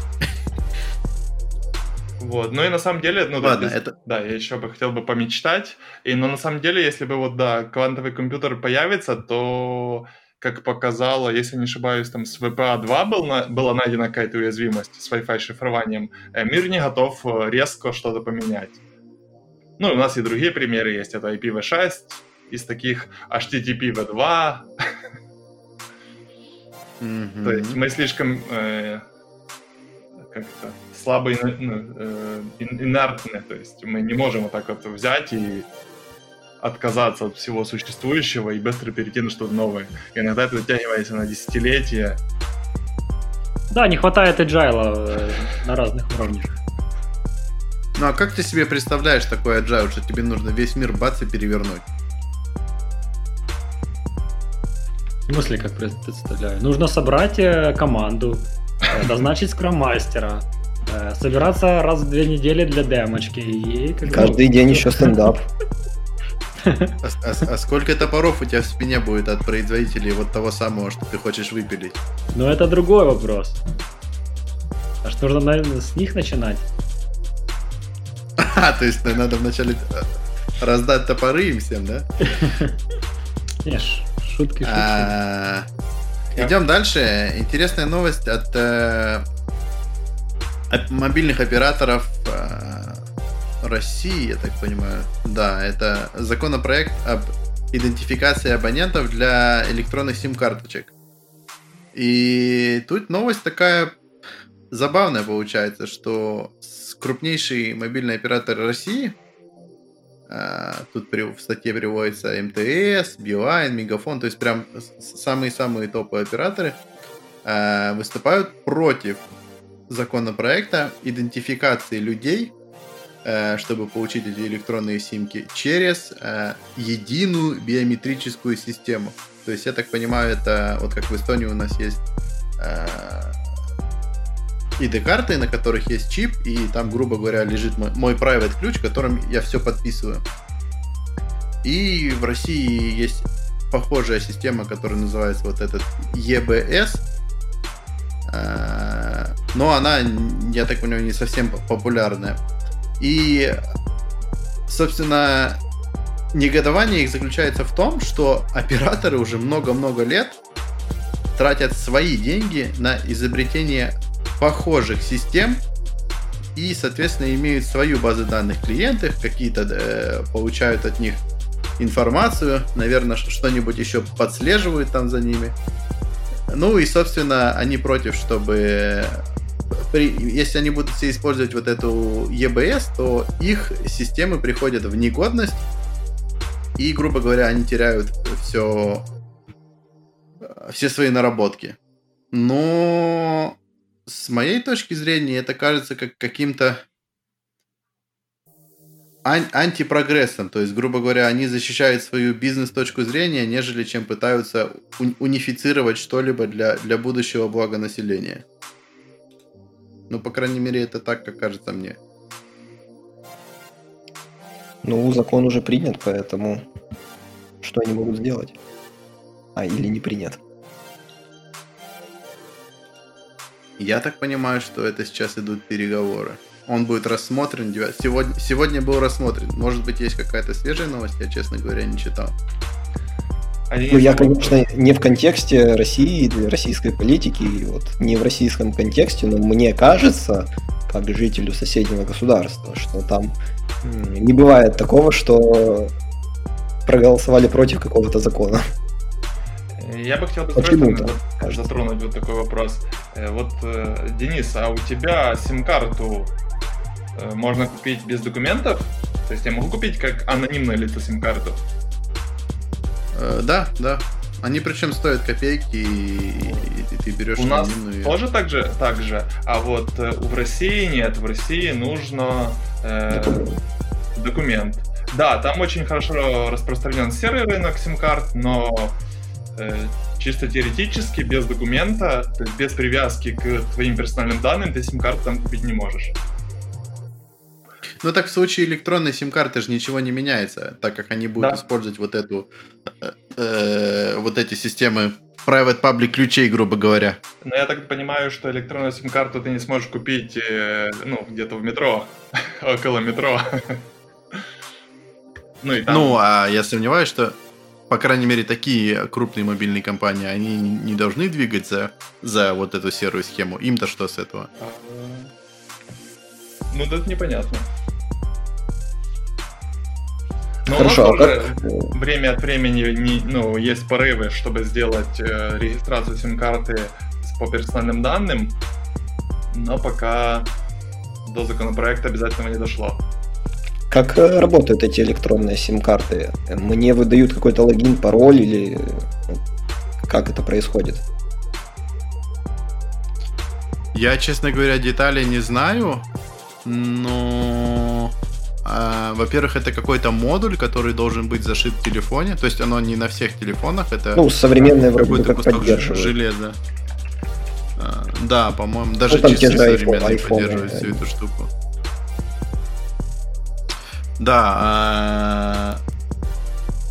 Вот, ну и на самом деле, ну Ладно, да, это... да, я еще бы хотел бы помечтать, и, но на самом деле, если бы вот, да, квантовый компьютер появится, то, как показало, если не ошибаюсь, там с VPA-2 был на, была найдена какая-то уязвимость с Wi-Fi шифрованием, э, мир не готов э, резко что-то поменять. Ну, у нас и другие примеры есть, это IPv6, из таких HTTP V2, Mm-hmm. То есть мы слишком э, как-то слабо ну, э, инертны, то есть мы не можем вот так вот взять и отказаться от всего существующего и быстро перейти на что-то новое. И иногда это затягивается на десятилетия. Да, не хватает agile э, на разных уровнях. Ну а как ты себе представляешь такой agile, что тебе нужно весь мир бац и перевернуть? В смысле, как представляю? Нужно собрать э, команду, э, назначить скроммастера, собираться раз в две недели для демочки. И как Каждый бы... день еще стендап. [laughs] А, а, а сколько топоров у тебя в спине будет от производителей вот того самого, что ты хочешь выпилить? Ну, это другой вопрос. А что нужно, наверное, с них начинать? [laughs] А, то есть надо вначале раздать топоры им всем, да? [laughs] Нет, Шутки, шутки. А, Идем дальше. Интересная новость от э, мобильных операторов э, России, я так понимаю. Да, это законопроект об идентификации абонентов для электронных сим-карточек. И тут новость такая забавная получается, что крупнейший мобильный оператор России, э, тут в статье приводится МТС, Билайн, Мегафон, то есть прям самые-самые топовые операторы, э, выступают против законопроекта идентификации людей, чтобы получить эти электронные симки, через э, единую биометрическую систему. То есть, я так понимаю, это вот как в Эстонии у нас есть э, ID-карты, на которых есть чип, и там, грубо говоря, лежит мой, мой private ключ, которым я все подписываю. И в России есть похожая система, которая называется вот этот EBS, но она, я так понимаю, не совсем популярная. И, собственно, негодование их заключается в том, что операторы уже много-много лет тратят свои деньги на изобретение похожих систем и, соответственно, имеют свою базу данных клиентов, какие-то э, получают от них информацию, наверное, что-нибудь еще подслеживают там за ними. Ну и, собственно, они против, чтобы при, если они будут все использовать вот эту EBS, то их системы приходят в негодность, и, грубо говоря, они теряют все, все свои наработки. Но с моей точки зрения это кажется как каким-то ан- антипрогрессом. То есть, грубо говоря, они защищают свою бизнес-точку зрения, нежели чем пытаются унифицировать что-либо для, для будущего блага населения. Ну, по крайней мере, это так, как кажется мне. Ну, закон уже принят, поэтому что они могут сделать? А, или не принят? Я так понимаю, что это сейчас идут переговоры. Он будет рассмотрен. Сегодня, сегодня был рассмотрен. Может быть, есть какая-то свежая новость, я, честно говоря, не читал. Ну, я, конечно, не в контексте России, российской политики, вот, не в российском контексте, но мне кажется, как жителю соседнего государства, что там не бывает такого, что проголосовали против какого-то закона. Я бы хотел бы вот, затронуть вот такой вопрос. Э, вот, э, Денис, а у тебя сим-карту э, можно купить без документов? То есть я могу купить как анонимное лицо сим-карту? Э, да, да. Они причем стоят копейки, и, и ты берешь У нас тоже так же, так же, а вот э, в России нет. В России нужно э, документ. Да, там очень хорошо распространен серый рынок сим-карт, но э, чисто теоретически без документа, то есть без привязки к твоим персональным данным, ты сим-карту там купить не можешь. Ну так в случае электронной сим-карты же ничего не меняется, так как они будут да. использовать вот эту э, э, вот эти системы private public ключей, грубо говоря. Но я так понимаю, что электронную сим-карту ты не сможешь купить э, ну, где-то в метро, [laughs] около метро. [laughs] ну, и там... ну, а я сомневаюсь, что по крайней мере, такие крупные мобильные компании, они не должны двигаться за вот эту серую схему. Им-то что с этого? А, ну, это непонятно. Но Хорошо, у нас тоже как... время от времени не, ну, есть порывы, чтобы сделать э, регистрацию сим-карты по персональным данным, но пока до законопроекта обязательно не дошло. Как э, работают эти электронные сим-карты? Мне выдают какой-то логин, пароль или ну, как это происходит? Я, честно говоря, деталей не знаю, но а, во-первых, это какой-то модуль, который должен быть зашит в телефоне. То есть оно не на всех телефонах. Это ну, современные вроде как кусок железа. А, да, по-моему, даже ну, часы современные iPhone, поддерживают всю эту штуку. Да, а...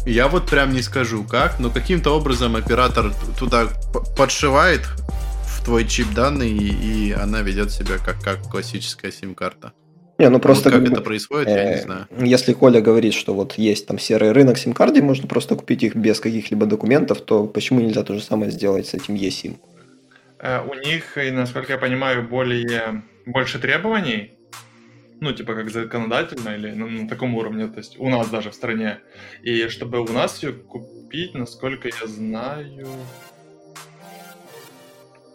я вот прям не скажу как, но каким-то образом оператор туда подшивает твой чип данные, и, и она ведет себя как, как классическая сим-карта. Не, ну просто вот как это происходит, я не э, знаю. Если Коля говорит, что вот есть там серый рынок сим-карт, где можно просто купить их без каких-либо документов, то почему нельзя то же самое сделать с этим eSIM? Э, У них, насколько я понимаю, более больше требований, ну, типа, как законодательно или на, на таком уровне, то есть у нас даже в стране. И чтобы у нас ее купить, насколько я знаю...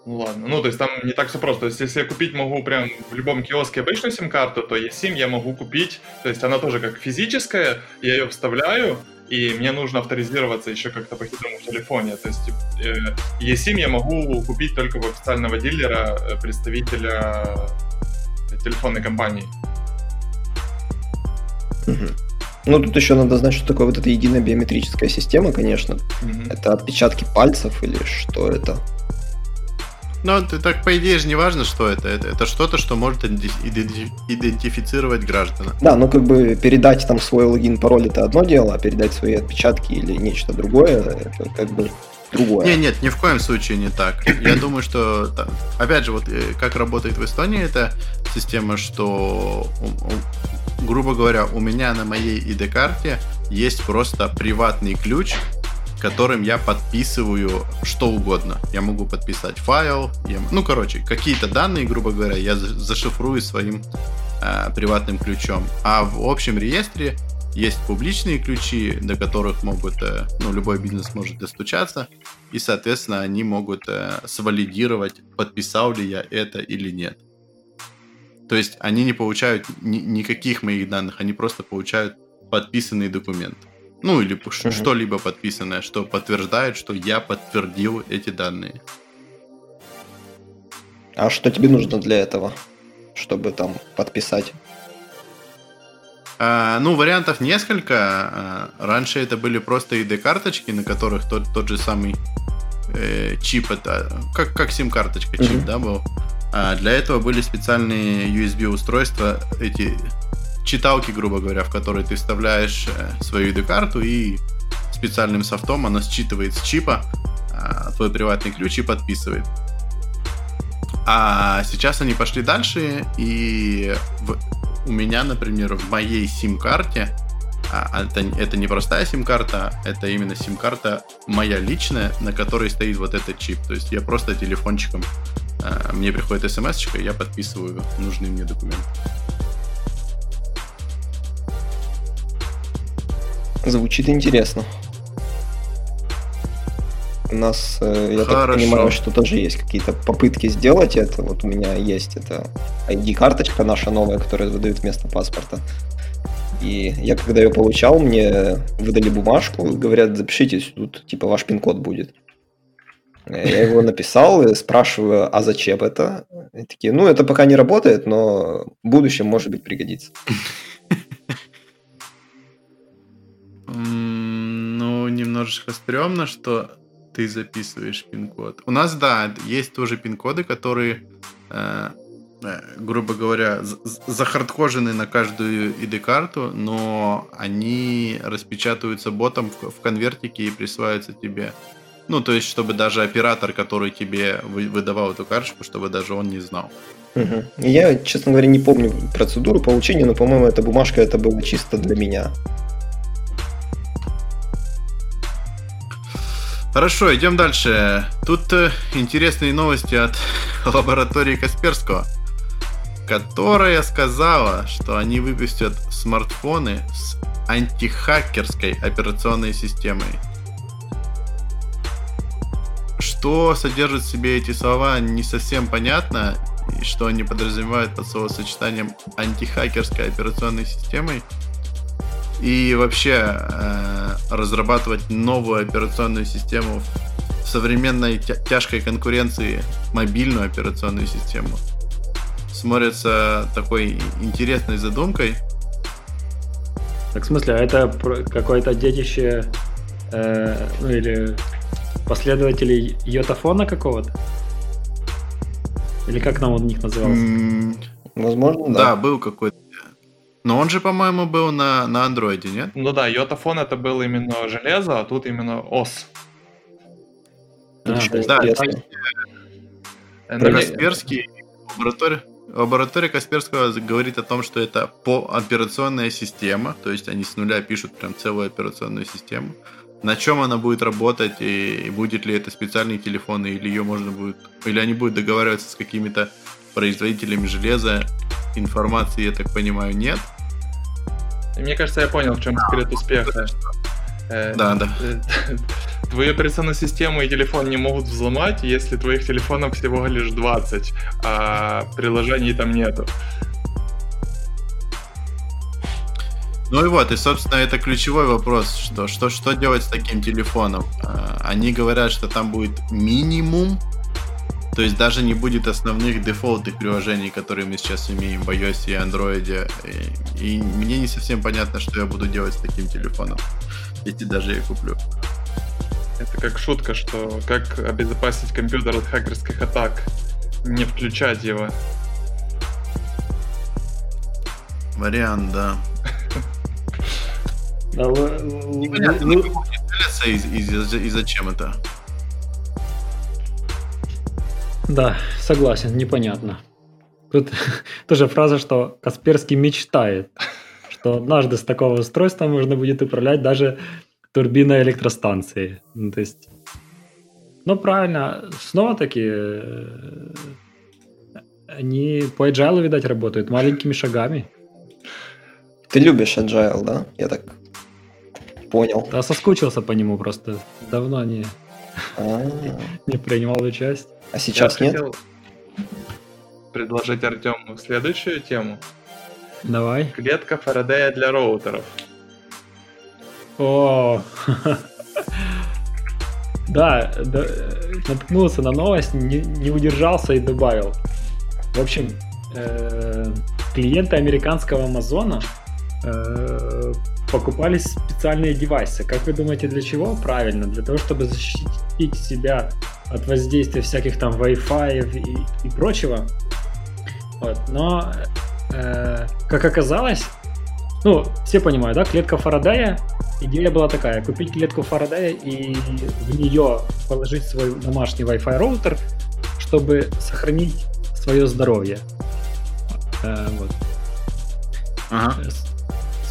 Ну ладно, ну то есть там не так все просто. То есть если я купить могу прям в любом киоске обычную сим-карту, то eSIM я могу купить, то есть она тоже как физическая, я ее вставляю, и мне нужно авторизироваться еще как-то по-хитрому в телефоне. То есть э, eSIM я могу купить только у официального дилера, э, представителя телефонной компании. Мгм. Ну, тут еще надо знать, что такое вот эта единая биометрическая система, конечно. Мгм. Это отпечатки пальцев или что это? Ну, ты так, по идее же не важно, что это. Это, это что-то, что может иде- иденти- идентифицировать граждан. Да, ну как бы передать там свой логин, пароль это одно дело, а передать свои отпечатки или нечто другое, это как бы другое. Не, нет, ни в коем случае не так. Я думаю, что, опять же, вот э, как работает в Эстонии эта система, что, грубо говоря, у меня на моей ID-карте есть просто приватный ключ, которым я подписываю что угодно. Я могу подписать файл, я- ну, короче, какие-то данные, грубо говоря, я за- зашифрую своим э, приватным ключом. А в общем реестре есть публичные ключи, до которых могут, э, ну, любой бизнес может достучаться, и, соответственно, они могут э, свалидировать, подписал ли я это или нет. То есть они не получают ни- никаких моих данных, они просто получают подписанный документ. Ну, или ш- Мгм. что-либо подписанное, что подтверждает, что я подтвердил эти данные. А что тебе нужно для этого, чтобы там подписать? А, ну, вариантов несколько. А, раньше это были просто ID-карточки, на которых тот, тот же самый э, чип, это как, как сим-карточка, чип, Мгм. да, был. А для этого были специальные USB-устройства, эти читалки, грубо говоря, в которые ты вставляешь э, свою ID-карту и специальным софтом она считывает с чипа а, твой приватный ключ и подписывает. А сейчас они пошли дальше, и в- у меня, например, в моей сим-карте, а, это, это не простая сим-карта, это именно сим-карта моя личная, на которой стоит вот этот чип. То есть я просто телефончиком, а, мне приходит смс и я подписываю нужный мне документ. Звучит интересно. У нас, э, я так Хорошо. понимаю, что тоже есть какие-то попытки сделать это. Вот у меня есть это ID-карточка наша новая, которая выдают вместо паспорта. И я когда ее получал, мне выдали бумажку, говорят, запишите, тут типа ваш пин-код будет. Э, Я его [laughs] написал, и спрашиваю, а зачем это? И такие, ну, это пока не работает, но в будущем, может быть, пригодится. [laughs] Ну, немножечко стрёмно, что ты записываешь пин-код. У нас, да, есть тоже пин-коды, которые, э, э, грубо говоря, захардкожены на каждую ID-карту, но они распечатываются ботом в, конвертике и присваиваются тебе. Ну, то есть, чтобы даже оператор, который тебе вы- выдавал эту карточку, чтобы даже он не знал. Мгм. Я, честно говоря, не помню процедуру получения, но, по-моему, эта бумажка это было чисто для меня. Хорошо, идем дальше. Тут э, интересные новости от [laughs] лаборатории Касперского, которая сказала, что они выпустят смартфоны с антихакерской операционной системой. Что содержат в себе эти слова, не совсем понятно, и что они подразумевают под словосочетанием антихакерской операционной системой. И вообще э, разрабатывать новую операционную систему в современной тя- тяжкой конкуренции, мобильную операционную систему, смотрится такой интересной задумкой. Так, в смысле, а это какое-то детище, э, ну или последователей йотафона какого-то? Или как нам он у них назывался? Возможно, Да, да. был какой-то. Но он же, по-моему, был на, на андроиде, нет? Ну да, йотафон это был именно железо, а тут именно ос. А, да, интересно. Э, ну, Касперский лаборатория, лаборатория Касперского говорит о том, что это по операционная система, то есть они с нуля пишут прям целую операционную систему. На чем она будет работать и будет ли это специальные телефоны или ее можно будет, или они будут договариваться с какими-то производителями железа, информации, я так понимаю, нет. Мне кажется, я понял, в чем секрет успеха. Э, да, да. [laughs] Твою операционную систему и телефон не могут взломать, если твоих телефонов всего лишь 20, а приложений там нету. Ну и вот, и собственно это ключевой вопрос, что, что, что делать с таким телефоном. А, они говорят, что там будет минимум, то есть даже не будет основных дефолтных приложений, которые мы сейчас имеем в iOS и Android. И, и мне не совсем понятно, что я буду делать с таким телефоном если даже я куплю. Это как шутка, что как обезопасить компьютер от хакерских атак, не включать его. Вариант, да. Да, вы, Непонятно, вы... и, и, и, и зачем это? Да, согласен, непонятно. Тут [laughs] тоже фраза, что Касперский мечтает что однажды с такого устройства можно будет управлять даже турбиной электростанции. Ну, то есть, ну правильно, снова-таки э, они по agile, видать, работают маленькими шагами. Ты любишь agile, да? Я так понял. Да, соскучился по нему просто. Давно не, А-а-а. [laughs] не принимал участие. А сейчас Я нет? хотел предложить Артему следующую тему. Давай. Клетка Фарадея для роутеров. О, да, да, наткнулся на новость, не, не удержался и добавил. В общем, э, клиенты американского Амазона э, покупали специальные девайсы. Как вы думаете, для чего? Правильно, для того, чтобы защитить себя от воздействия всяких там Wi-Fi и, и прочего. Вот. Но Э, как оказалось, ну, все понимают, да, клетка Фарадея, идея была такая, купить клетку Фарадея и в нее положить свой домашний Wi-Fi роутер, чтобы сохранить свое здоровье. Э, вот. Ага.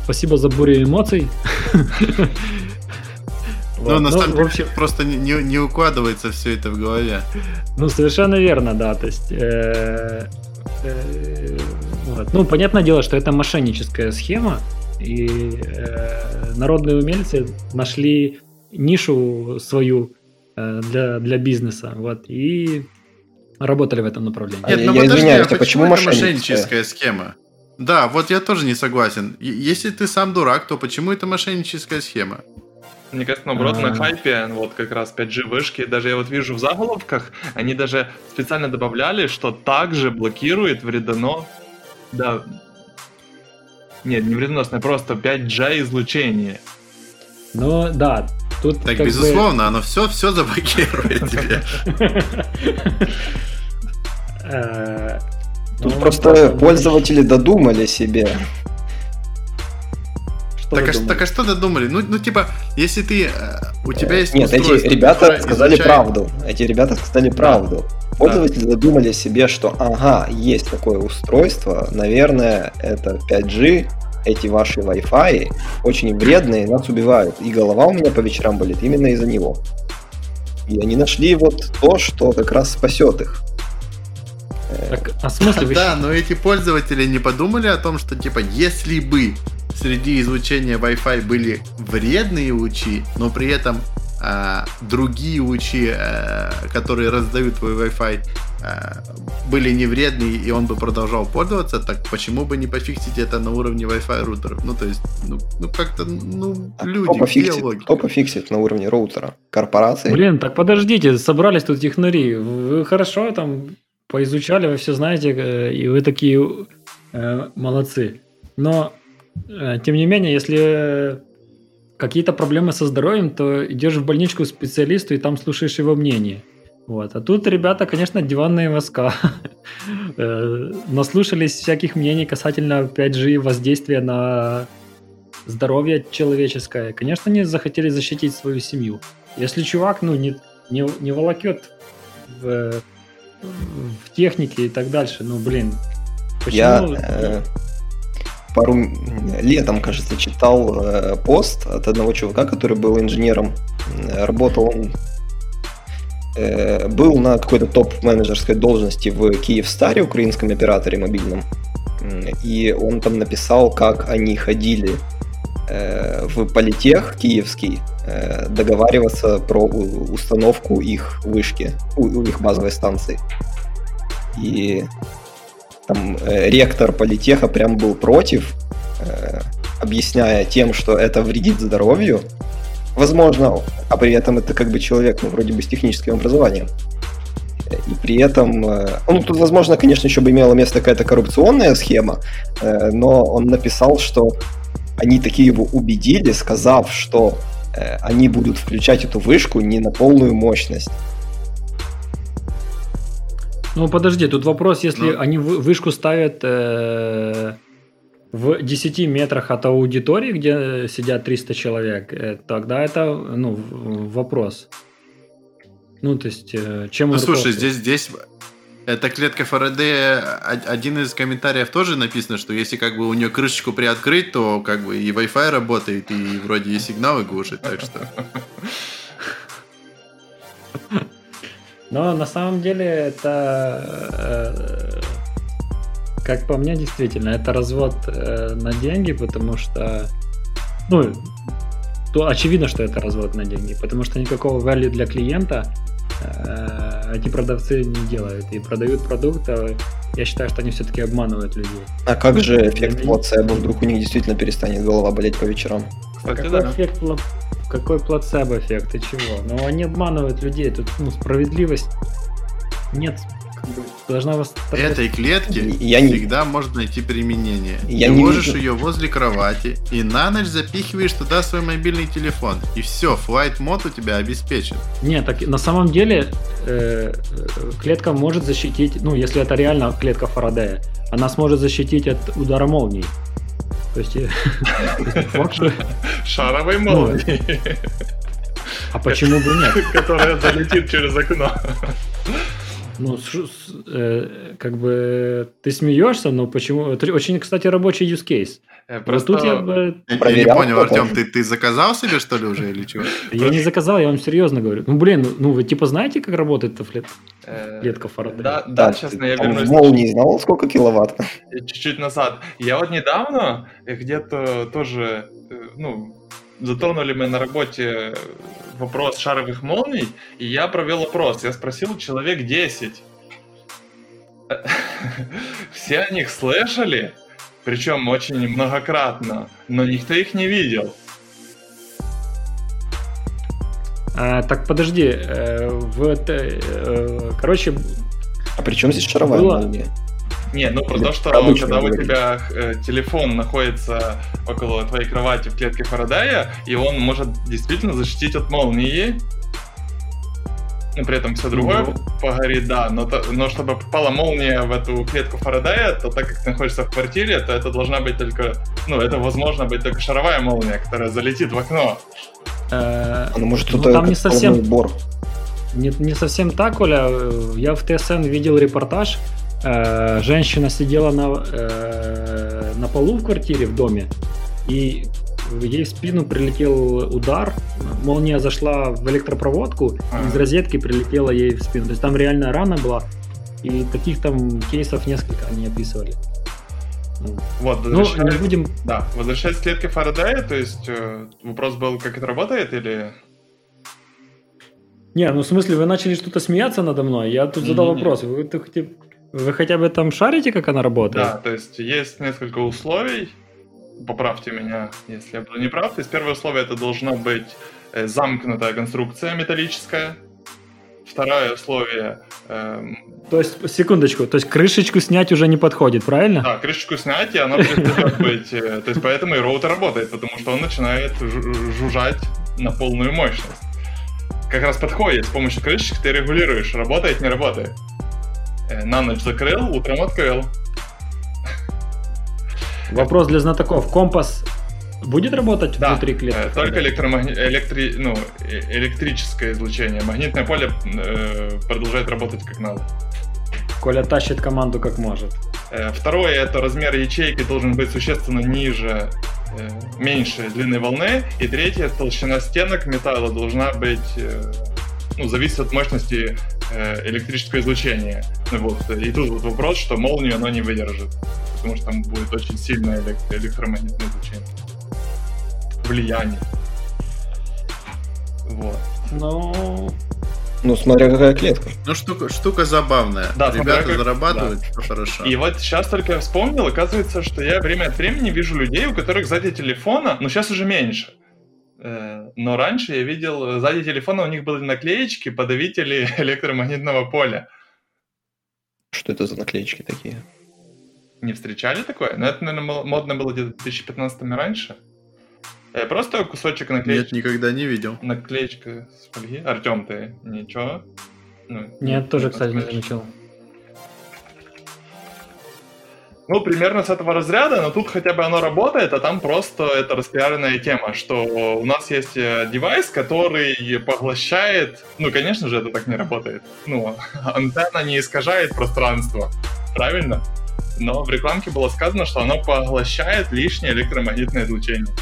Спасибо за бурю эмоций. [laughs] Ну, на самом деле, просто не, не укладывается все это в голове. Ну, совершенно верно, да. То есть э, э, вот. Ну, понятное дело, что это мошенническая схема, и э, народные умельцы нашли нишу свою э, для, для бизнеса, вот, и работали в этом направлении. Нет, ну я подожди, извиняюсь, а почему, почему это мошенническая схема? Да, вот я тоже не согласен. Если ты сам дурак, то почему это мошенническая схема? Мне кажется, наоборот, на хайпе, вот как раз 5G вышки, даже я вот вижу в заголовках, они даже специально добавляли, что также блокирует вредоно да. Нет, не вредоносное, просто 5G излучение. Ну да, тут Так, безусловно, бы... оно все, все заблокирует тебе. [laughs] Тут ну, просто пользователи додумали себе. Так а, так а что додумали? Ну, ну, типа, если ты... Э, у тебя есть Нет, эти ребята сказали правду. Эти ребята сказали правду. Пользователи задумали себе, что ага, есть такое устройство, наверное, это 5G, эти ваши Wi-Fi очень вредные, нас убивают. И голова у меня по вечерам болит именно из-за него. И они нашли вот то, что как раз спасет их. Так, а смысл? Да, но эти пользователи не подумали о том, что типа, если бы среди излучения Wi-Fi были вредные лучи, но при этом а, другие лучи, а, которые раздают твой Wi-Fi, а, были не вредные, и он бы продолжал пользоваться, так почему бы не пофиксить это на уровне Wi-Fi рутеров? Ну, то есть, ну, ну как-то, ну, а люди, кто пофиксит, кто пофиксит на уровне роутера? Корпорации? Блин, так подождите, собрались тут технари. Вы хорошо там поизучали, вы все знаете, э, и вы такие э, молодцы. Но, э, тем не менее, если какие-то проблемы со здоровьем, то идешь в больничку к специалисту и там слушаешь его мнение. Вот. А тут ребята, конечно, диванные воска. [laughs] Наслушались всяких мнений касательно 5G воздействия на здоровье человеческое. Конечно, они захотели защитить свою семью. Если чувак, ну, не, не, не волокет в, в технике и так дальше, ну, блин, Почему? Я э, пару летом, кажется, читал э, пост от одного чувака, который был инженером. М, Работал он э, был на какой-то топ-менеджерской должности в Киевстаре, украинском операторе мобильном. И он там написал, как они ходили э, в политех киевский э, договариваться про установку их вышки, у, их базовой станции. И там э, ректор политеха прям был против, э, объясняя тем, что это вредит здоровью. Возможно, а при этом это как бы человек, ну, вроде бы с техническим образованием. Э, И при этом, э, ну, тут, возможно, конечно, еще бы имела место какая-то коррупционная схема, э, но он написал, что они такие его убедили, сказав, что э, они будут включать эту вышку не на полную мощность. Ну подожди, тут вопрос, если Ну. они вы- вышку ставят э, в 10 метрах от аудитории, где сидят 300 человек, э, тогда это ну, вопрос. Ну, то есть, э, чем Ну слушай, здесь, здесь эта клетка Фарадея, один из комментариев тоже написано, что если как бы у нее крышечку приоткрыть, то как бы и Wi-Fi работает, и вроде и сигналы глушит, так что... Но на самом деле это, э, как по мне, действительно, это развод э, на деньги, потому что, ну, то очевидно, что это развод на деньги, потому что никакого value для клиента эти продавцы не делают и продают продукт, а я считаю, что они все-таки обманывают людей. А как же эффект Мгм. плацебо? Вдруг у них действительно перестанет голова болеть по вечерам? Кстати, какой, да. эффект, какой плацебо эффект, ты чего? Ну, они обманывают людей, тут ну, справедливость нет, должна вас... Этой клетке Я не- всегда можно найти применение. Я Ты не ложишь вижу. ее возле кровати и на ночь запихиваешь туда свой мобильный телефон. И все, флайт мод у тебя обеспечен. Не, так на самом деле э, э, клетка может защитить, ну, если это реально клетка Фарадея, она сможет защитить от удара молнии. То есть, э, не [laughs] Шаровой Ну, молнии, [laughs] а почему бы нет? которая залетит через окно. Ну, с- с- э, как бы ты смеешься, но почему? Это очень, кстати, рабочий use case. Э, Вот Просто тут я бы... Я- Я не понял? Артем, ты, ты заказал себе что ли уже или чего? Я не заказал, я вам серьезно говорю. Ну, блин, ну вы типа знаете, как работает эта флет- э, клетка Фарадея? Да, да, честно, я вернусь в молнии знал, сколько киловатт? чуть-чуть назад. Я вот недавно э, где-то тоже, э, ну, затронули мы на работе вопрос шаровых молний, и я провел опрос. Я спросил человек 10. [laughs] Все о них слышали, причем очень многократно, но никто их не видел. А, так подожди, э, вот, э, э, короче, А при чем здесь шаровая Было. молния? Не, ну про то, что обычно когда у говорить. тебя э, телефон находится около твоей кровати в клетке Фарадея, и он может действительно защитить от молнии, ну, при этом все другое Ну. погорит, да, но, то- но чтобы попала молния в эту клетку Фарадея, то так как ты находишься в квартире, то это должна быть только, ну, это возможно быть только шаровая молния, которая залетит в окно. э, Ну, может, Ну, там не совсем- бор. Не, не совсем так, Оля. Я в ТСН видел репортаж. Э, Женщина сидела на, э, на полу в квартире в доме, и ей в спину прилетел удар. Молния зашла в электропроводку, Ага. из розетки прилетела ей в спину. То есть там реальная рана была. И таких там кейсов несколько они описывали. Ну, Вот, Ну, возвращаясь, не будем... да, возвращаясь к клетке Фарадея, то есть э, вопрос был, как это работает, или... Не, ну в смысле, вы начали что-то смеяться надо мной. Я тут задал Не-не-не. вопрос. Вы, хотя- вы хотя бы там шарите, как она работает? Да, то есть есть несколько условий. Поправьте меня, если я буду неправ. То есть первое условие это должна быть э, замкнутая конструкция металлическая. Второе условие, эм, То есть, секундочку, то есть крышечку снять уже не подходит, правильно? да, крышечку снять, и она перестает быть. э, То есть поэтому и роутер работает, потому что он начинает жу- жужжать на полную мощность. Как раз подходит, с помощью крышечки ты регулируешь, работает, не работает. На ночь закрыл, утром открыл. Вопрос для знатоков. Компас будет работать Да, внутри клетки? Э, Только электромагни- электри- ну, э- электрическое излучение. Магнитное поле э, продолжает работать как надо. Коля тащит команду как может. Э, второе, это размер ячейки должен быть существенно ниже, э, меньше длины волны. И третье, толщина стенок металла должна быть, э, ну, зависит от мощности электрического излучения. Вот. И тут вот вопрос, что молнию оно не выдержит, потому что там будет очень сильное электромагнитное излучение. Влияние. Вот. Ну, ну, смотря какая клетка. Ну, штука, штука забавная. Да, Ребята как... зарабатывают, да. хорошо. И вот сейчас только я вспомнил, оказывается, что я время от времени вижу людей, у которых сзади телефона, ну, сейчас уже меньше. Э, но раньше я видел, сзади телефона у них были наклеечки, подавители [laughs] электромагнитного поля. Что это за наклеечки такие? Не встречали такое? Ну, это, наверное, модно было где-то в 2015 раньше. Э, просто кусочек наклеечки. Нет, никогда не видел. Наклеечка с фольги. Артем, ты ничего? Ну, Нет, тоже, кстати, не замечал. Ну, примерно с этого разряда, но тут хотя бы оно работает, а там просто это распиаренная тема, что у нас есть э, девайс, который поглощает... Ну, конечно же, это так не работает. Ну, [laughs] антенна не искажает пространство, правильно? Но в рекламке было сказано, что оно поглощает лишнее электромагнитное излучение.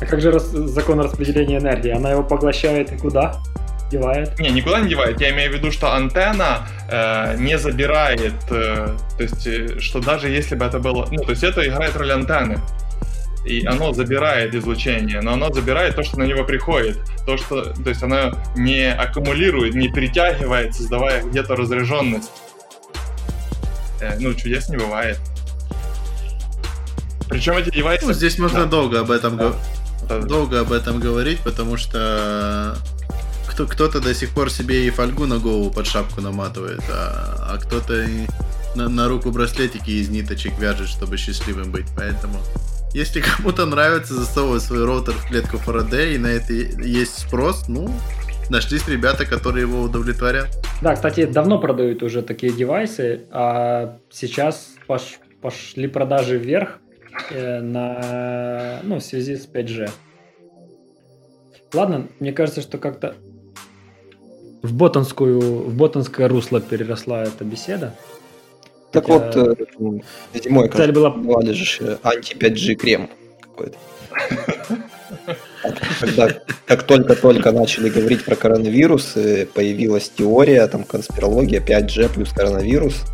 А как же закон распределения энергии? Она его поглощает и куда? Девает? Не, никуда не девает. Я имею в виду, что антенна э, не забирает, э, то есть, э, что даже если бы это было, ну, то есть это играет роль антенны. И оно забирает излучение, но оно забирает то, что на него приходит. То, что, то есть оно не аккумулирует, не притягивает, создавая где-то разряженность. Э, ну, чудес не бывает. Причем эти девайсы... Ну, здесь можно да. долго об этом да. говорить долго об этом говорить, потому что кто, кто-то до сих пор себе и фольгу на голову под шапку наматывает, а, а кто-то на, на руку браслетики из ниточек вяжет, чтобы счастливым быть. Поэтому, если кому-то нравится засовывать свой роутер в клетку Фарадея, и на это есть спрос, ну, нашлись ребята, которые его удовлетворят. Да, кстати, давно продают уже такие девайсы, а сейчас пош, пошли продажи вверх, Э, на, ну, в связи с 5G. Ладно, мне кажется, что как-то в ботанскую, в ботанское русло переросла эта беседа. Так Хотя... вот, э, зимой, цель была... бывали же э, анти-5G крем какой-то. [laughs] Когда как только-только начали говорить про коронавирус, появилась теория, там конспирология 5G плюс коронавирус,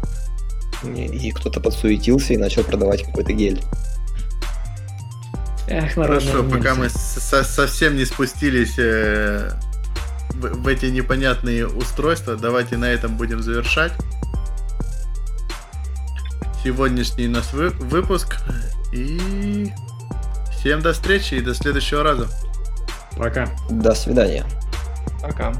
и кто-то подсуетился и начал продавать какой-то гель. Эх, Хорошо, пока мы со совсем не спустились э, в, в эти непонятные устройства, давайте на этом будем завершать. Сегодняшний наш вы выпуск. И всем до встречи и до следующего раза. Пока. До свидания. Пока.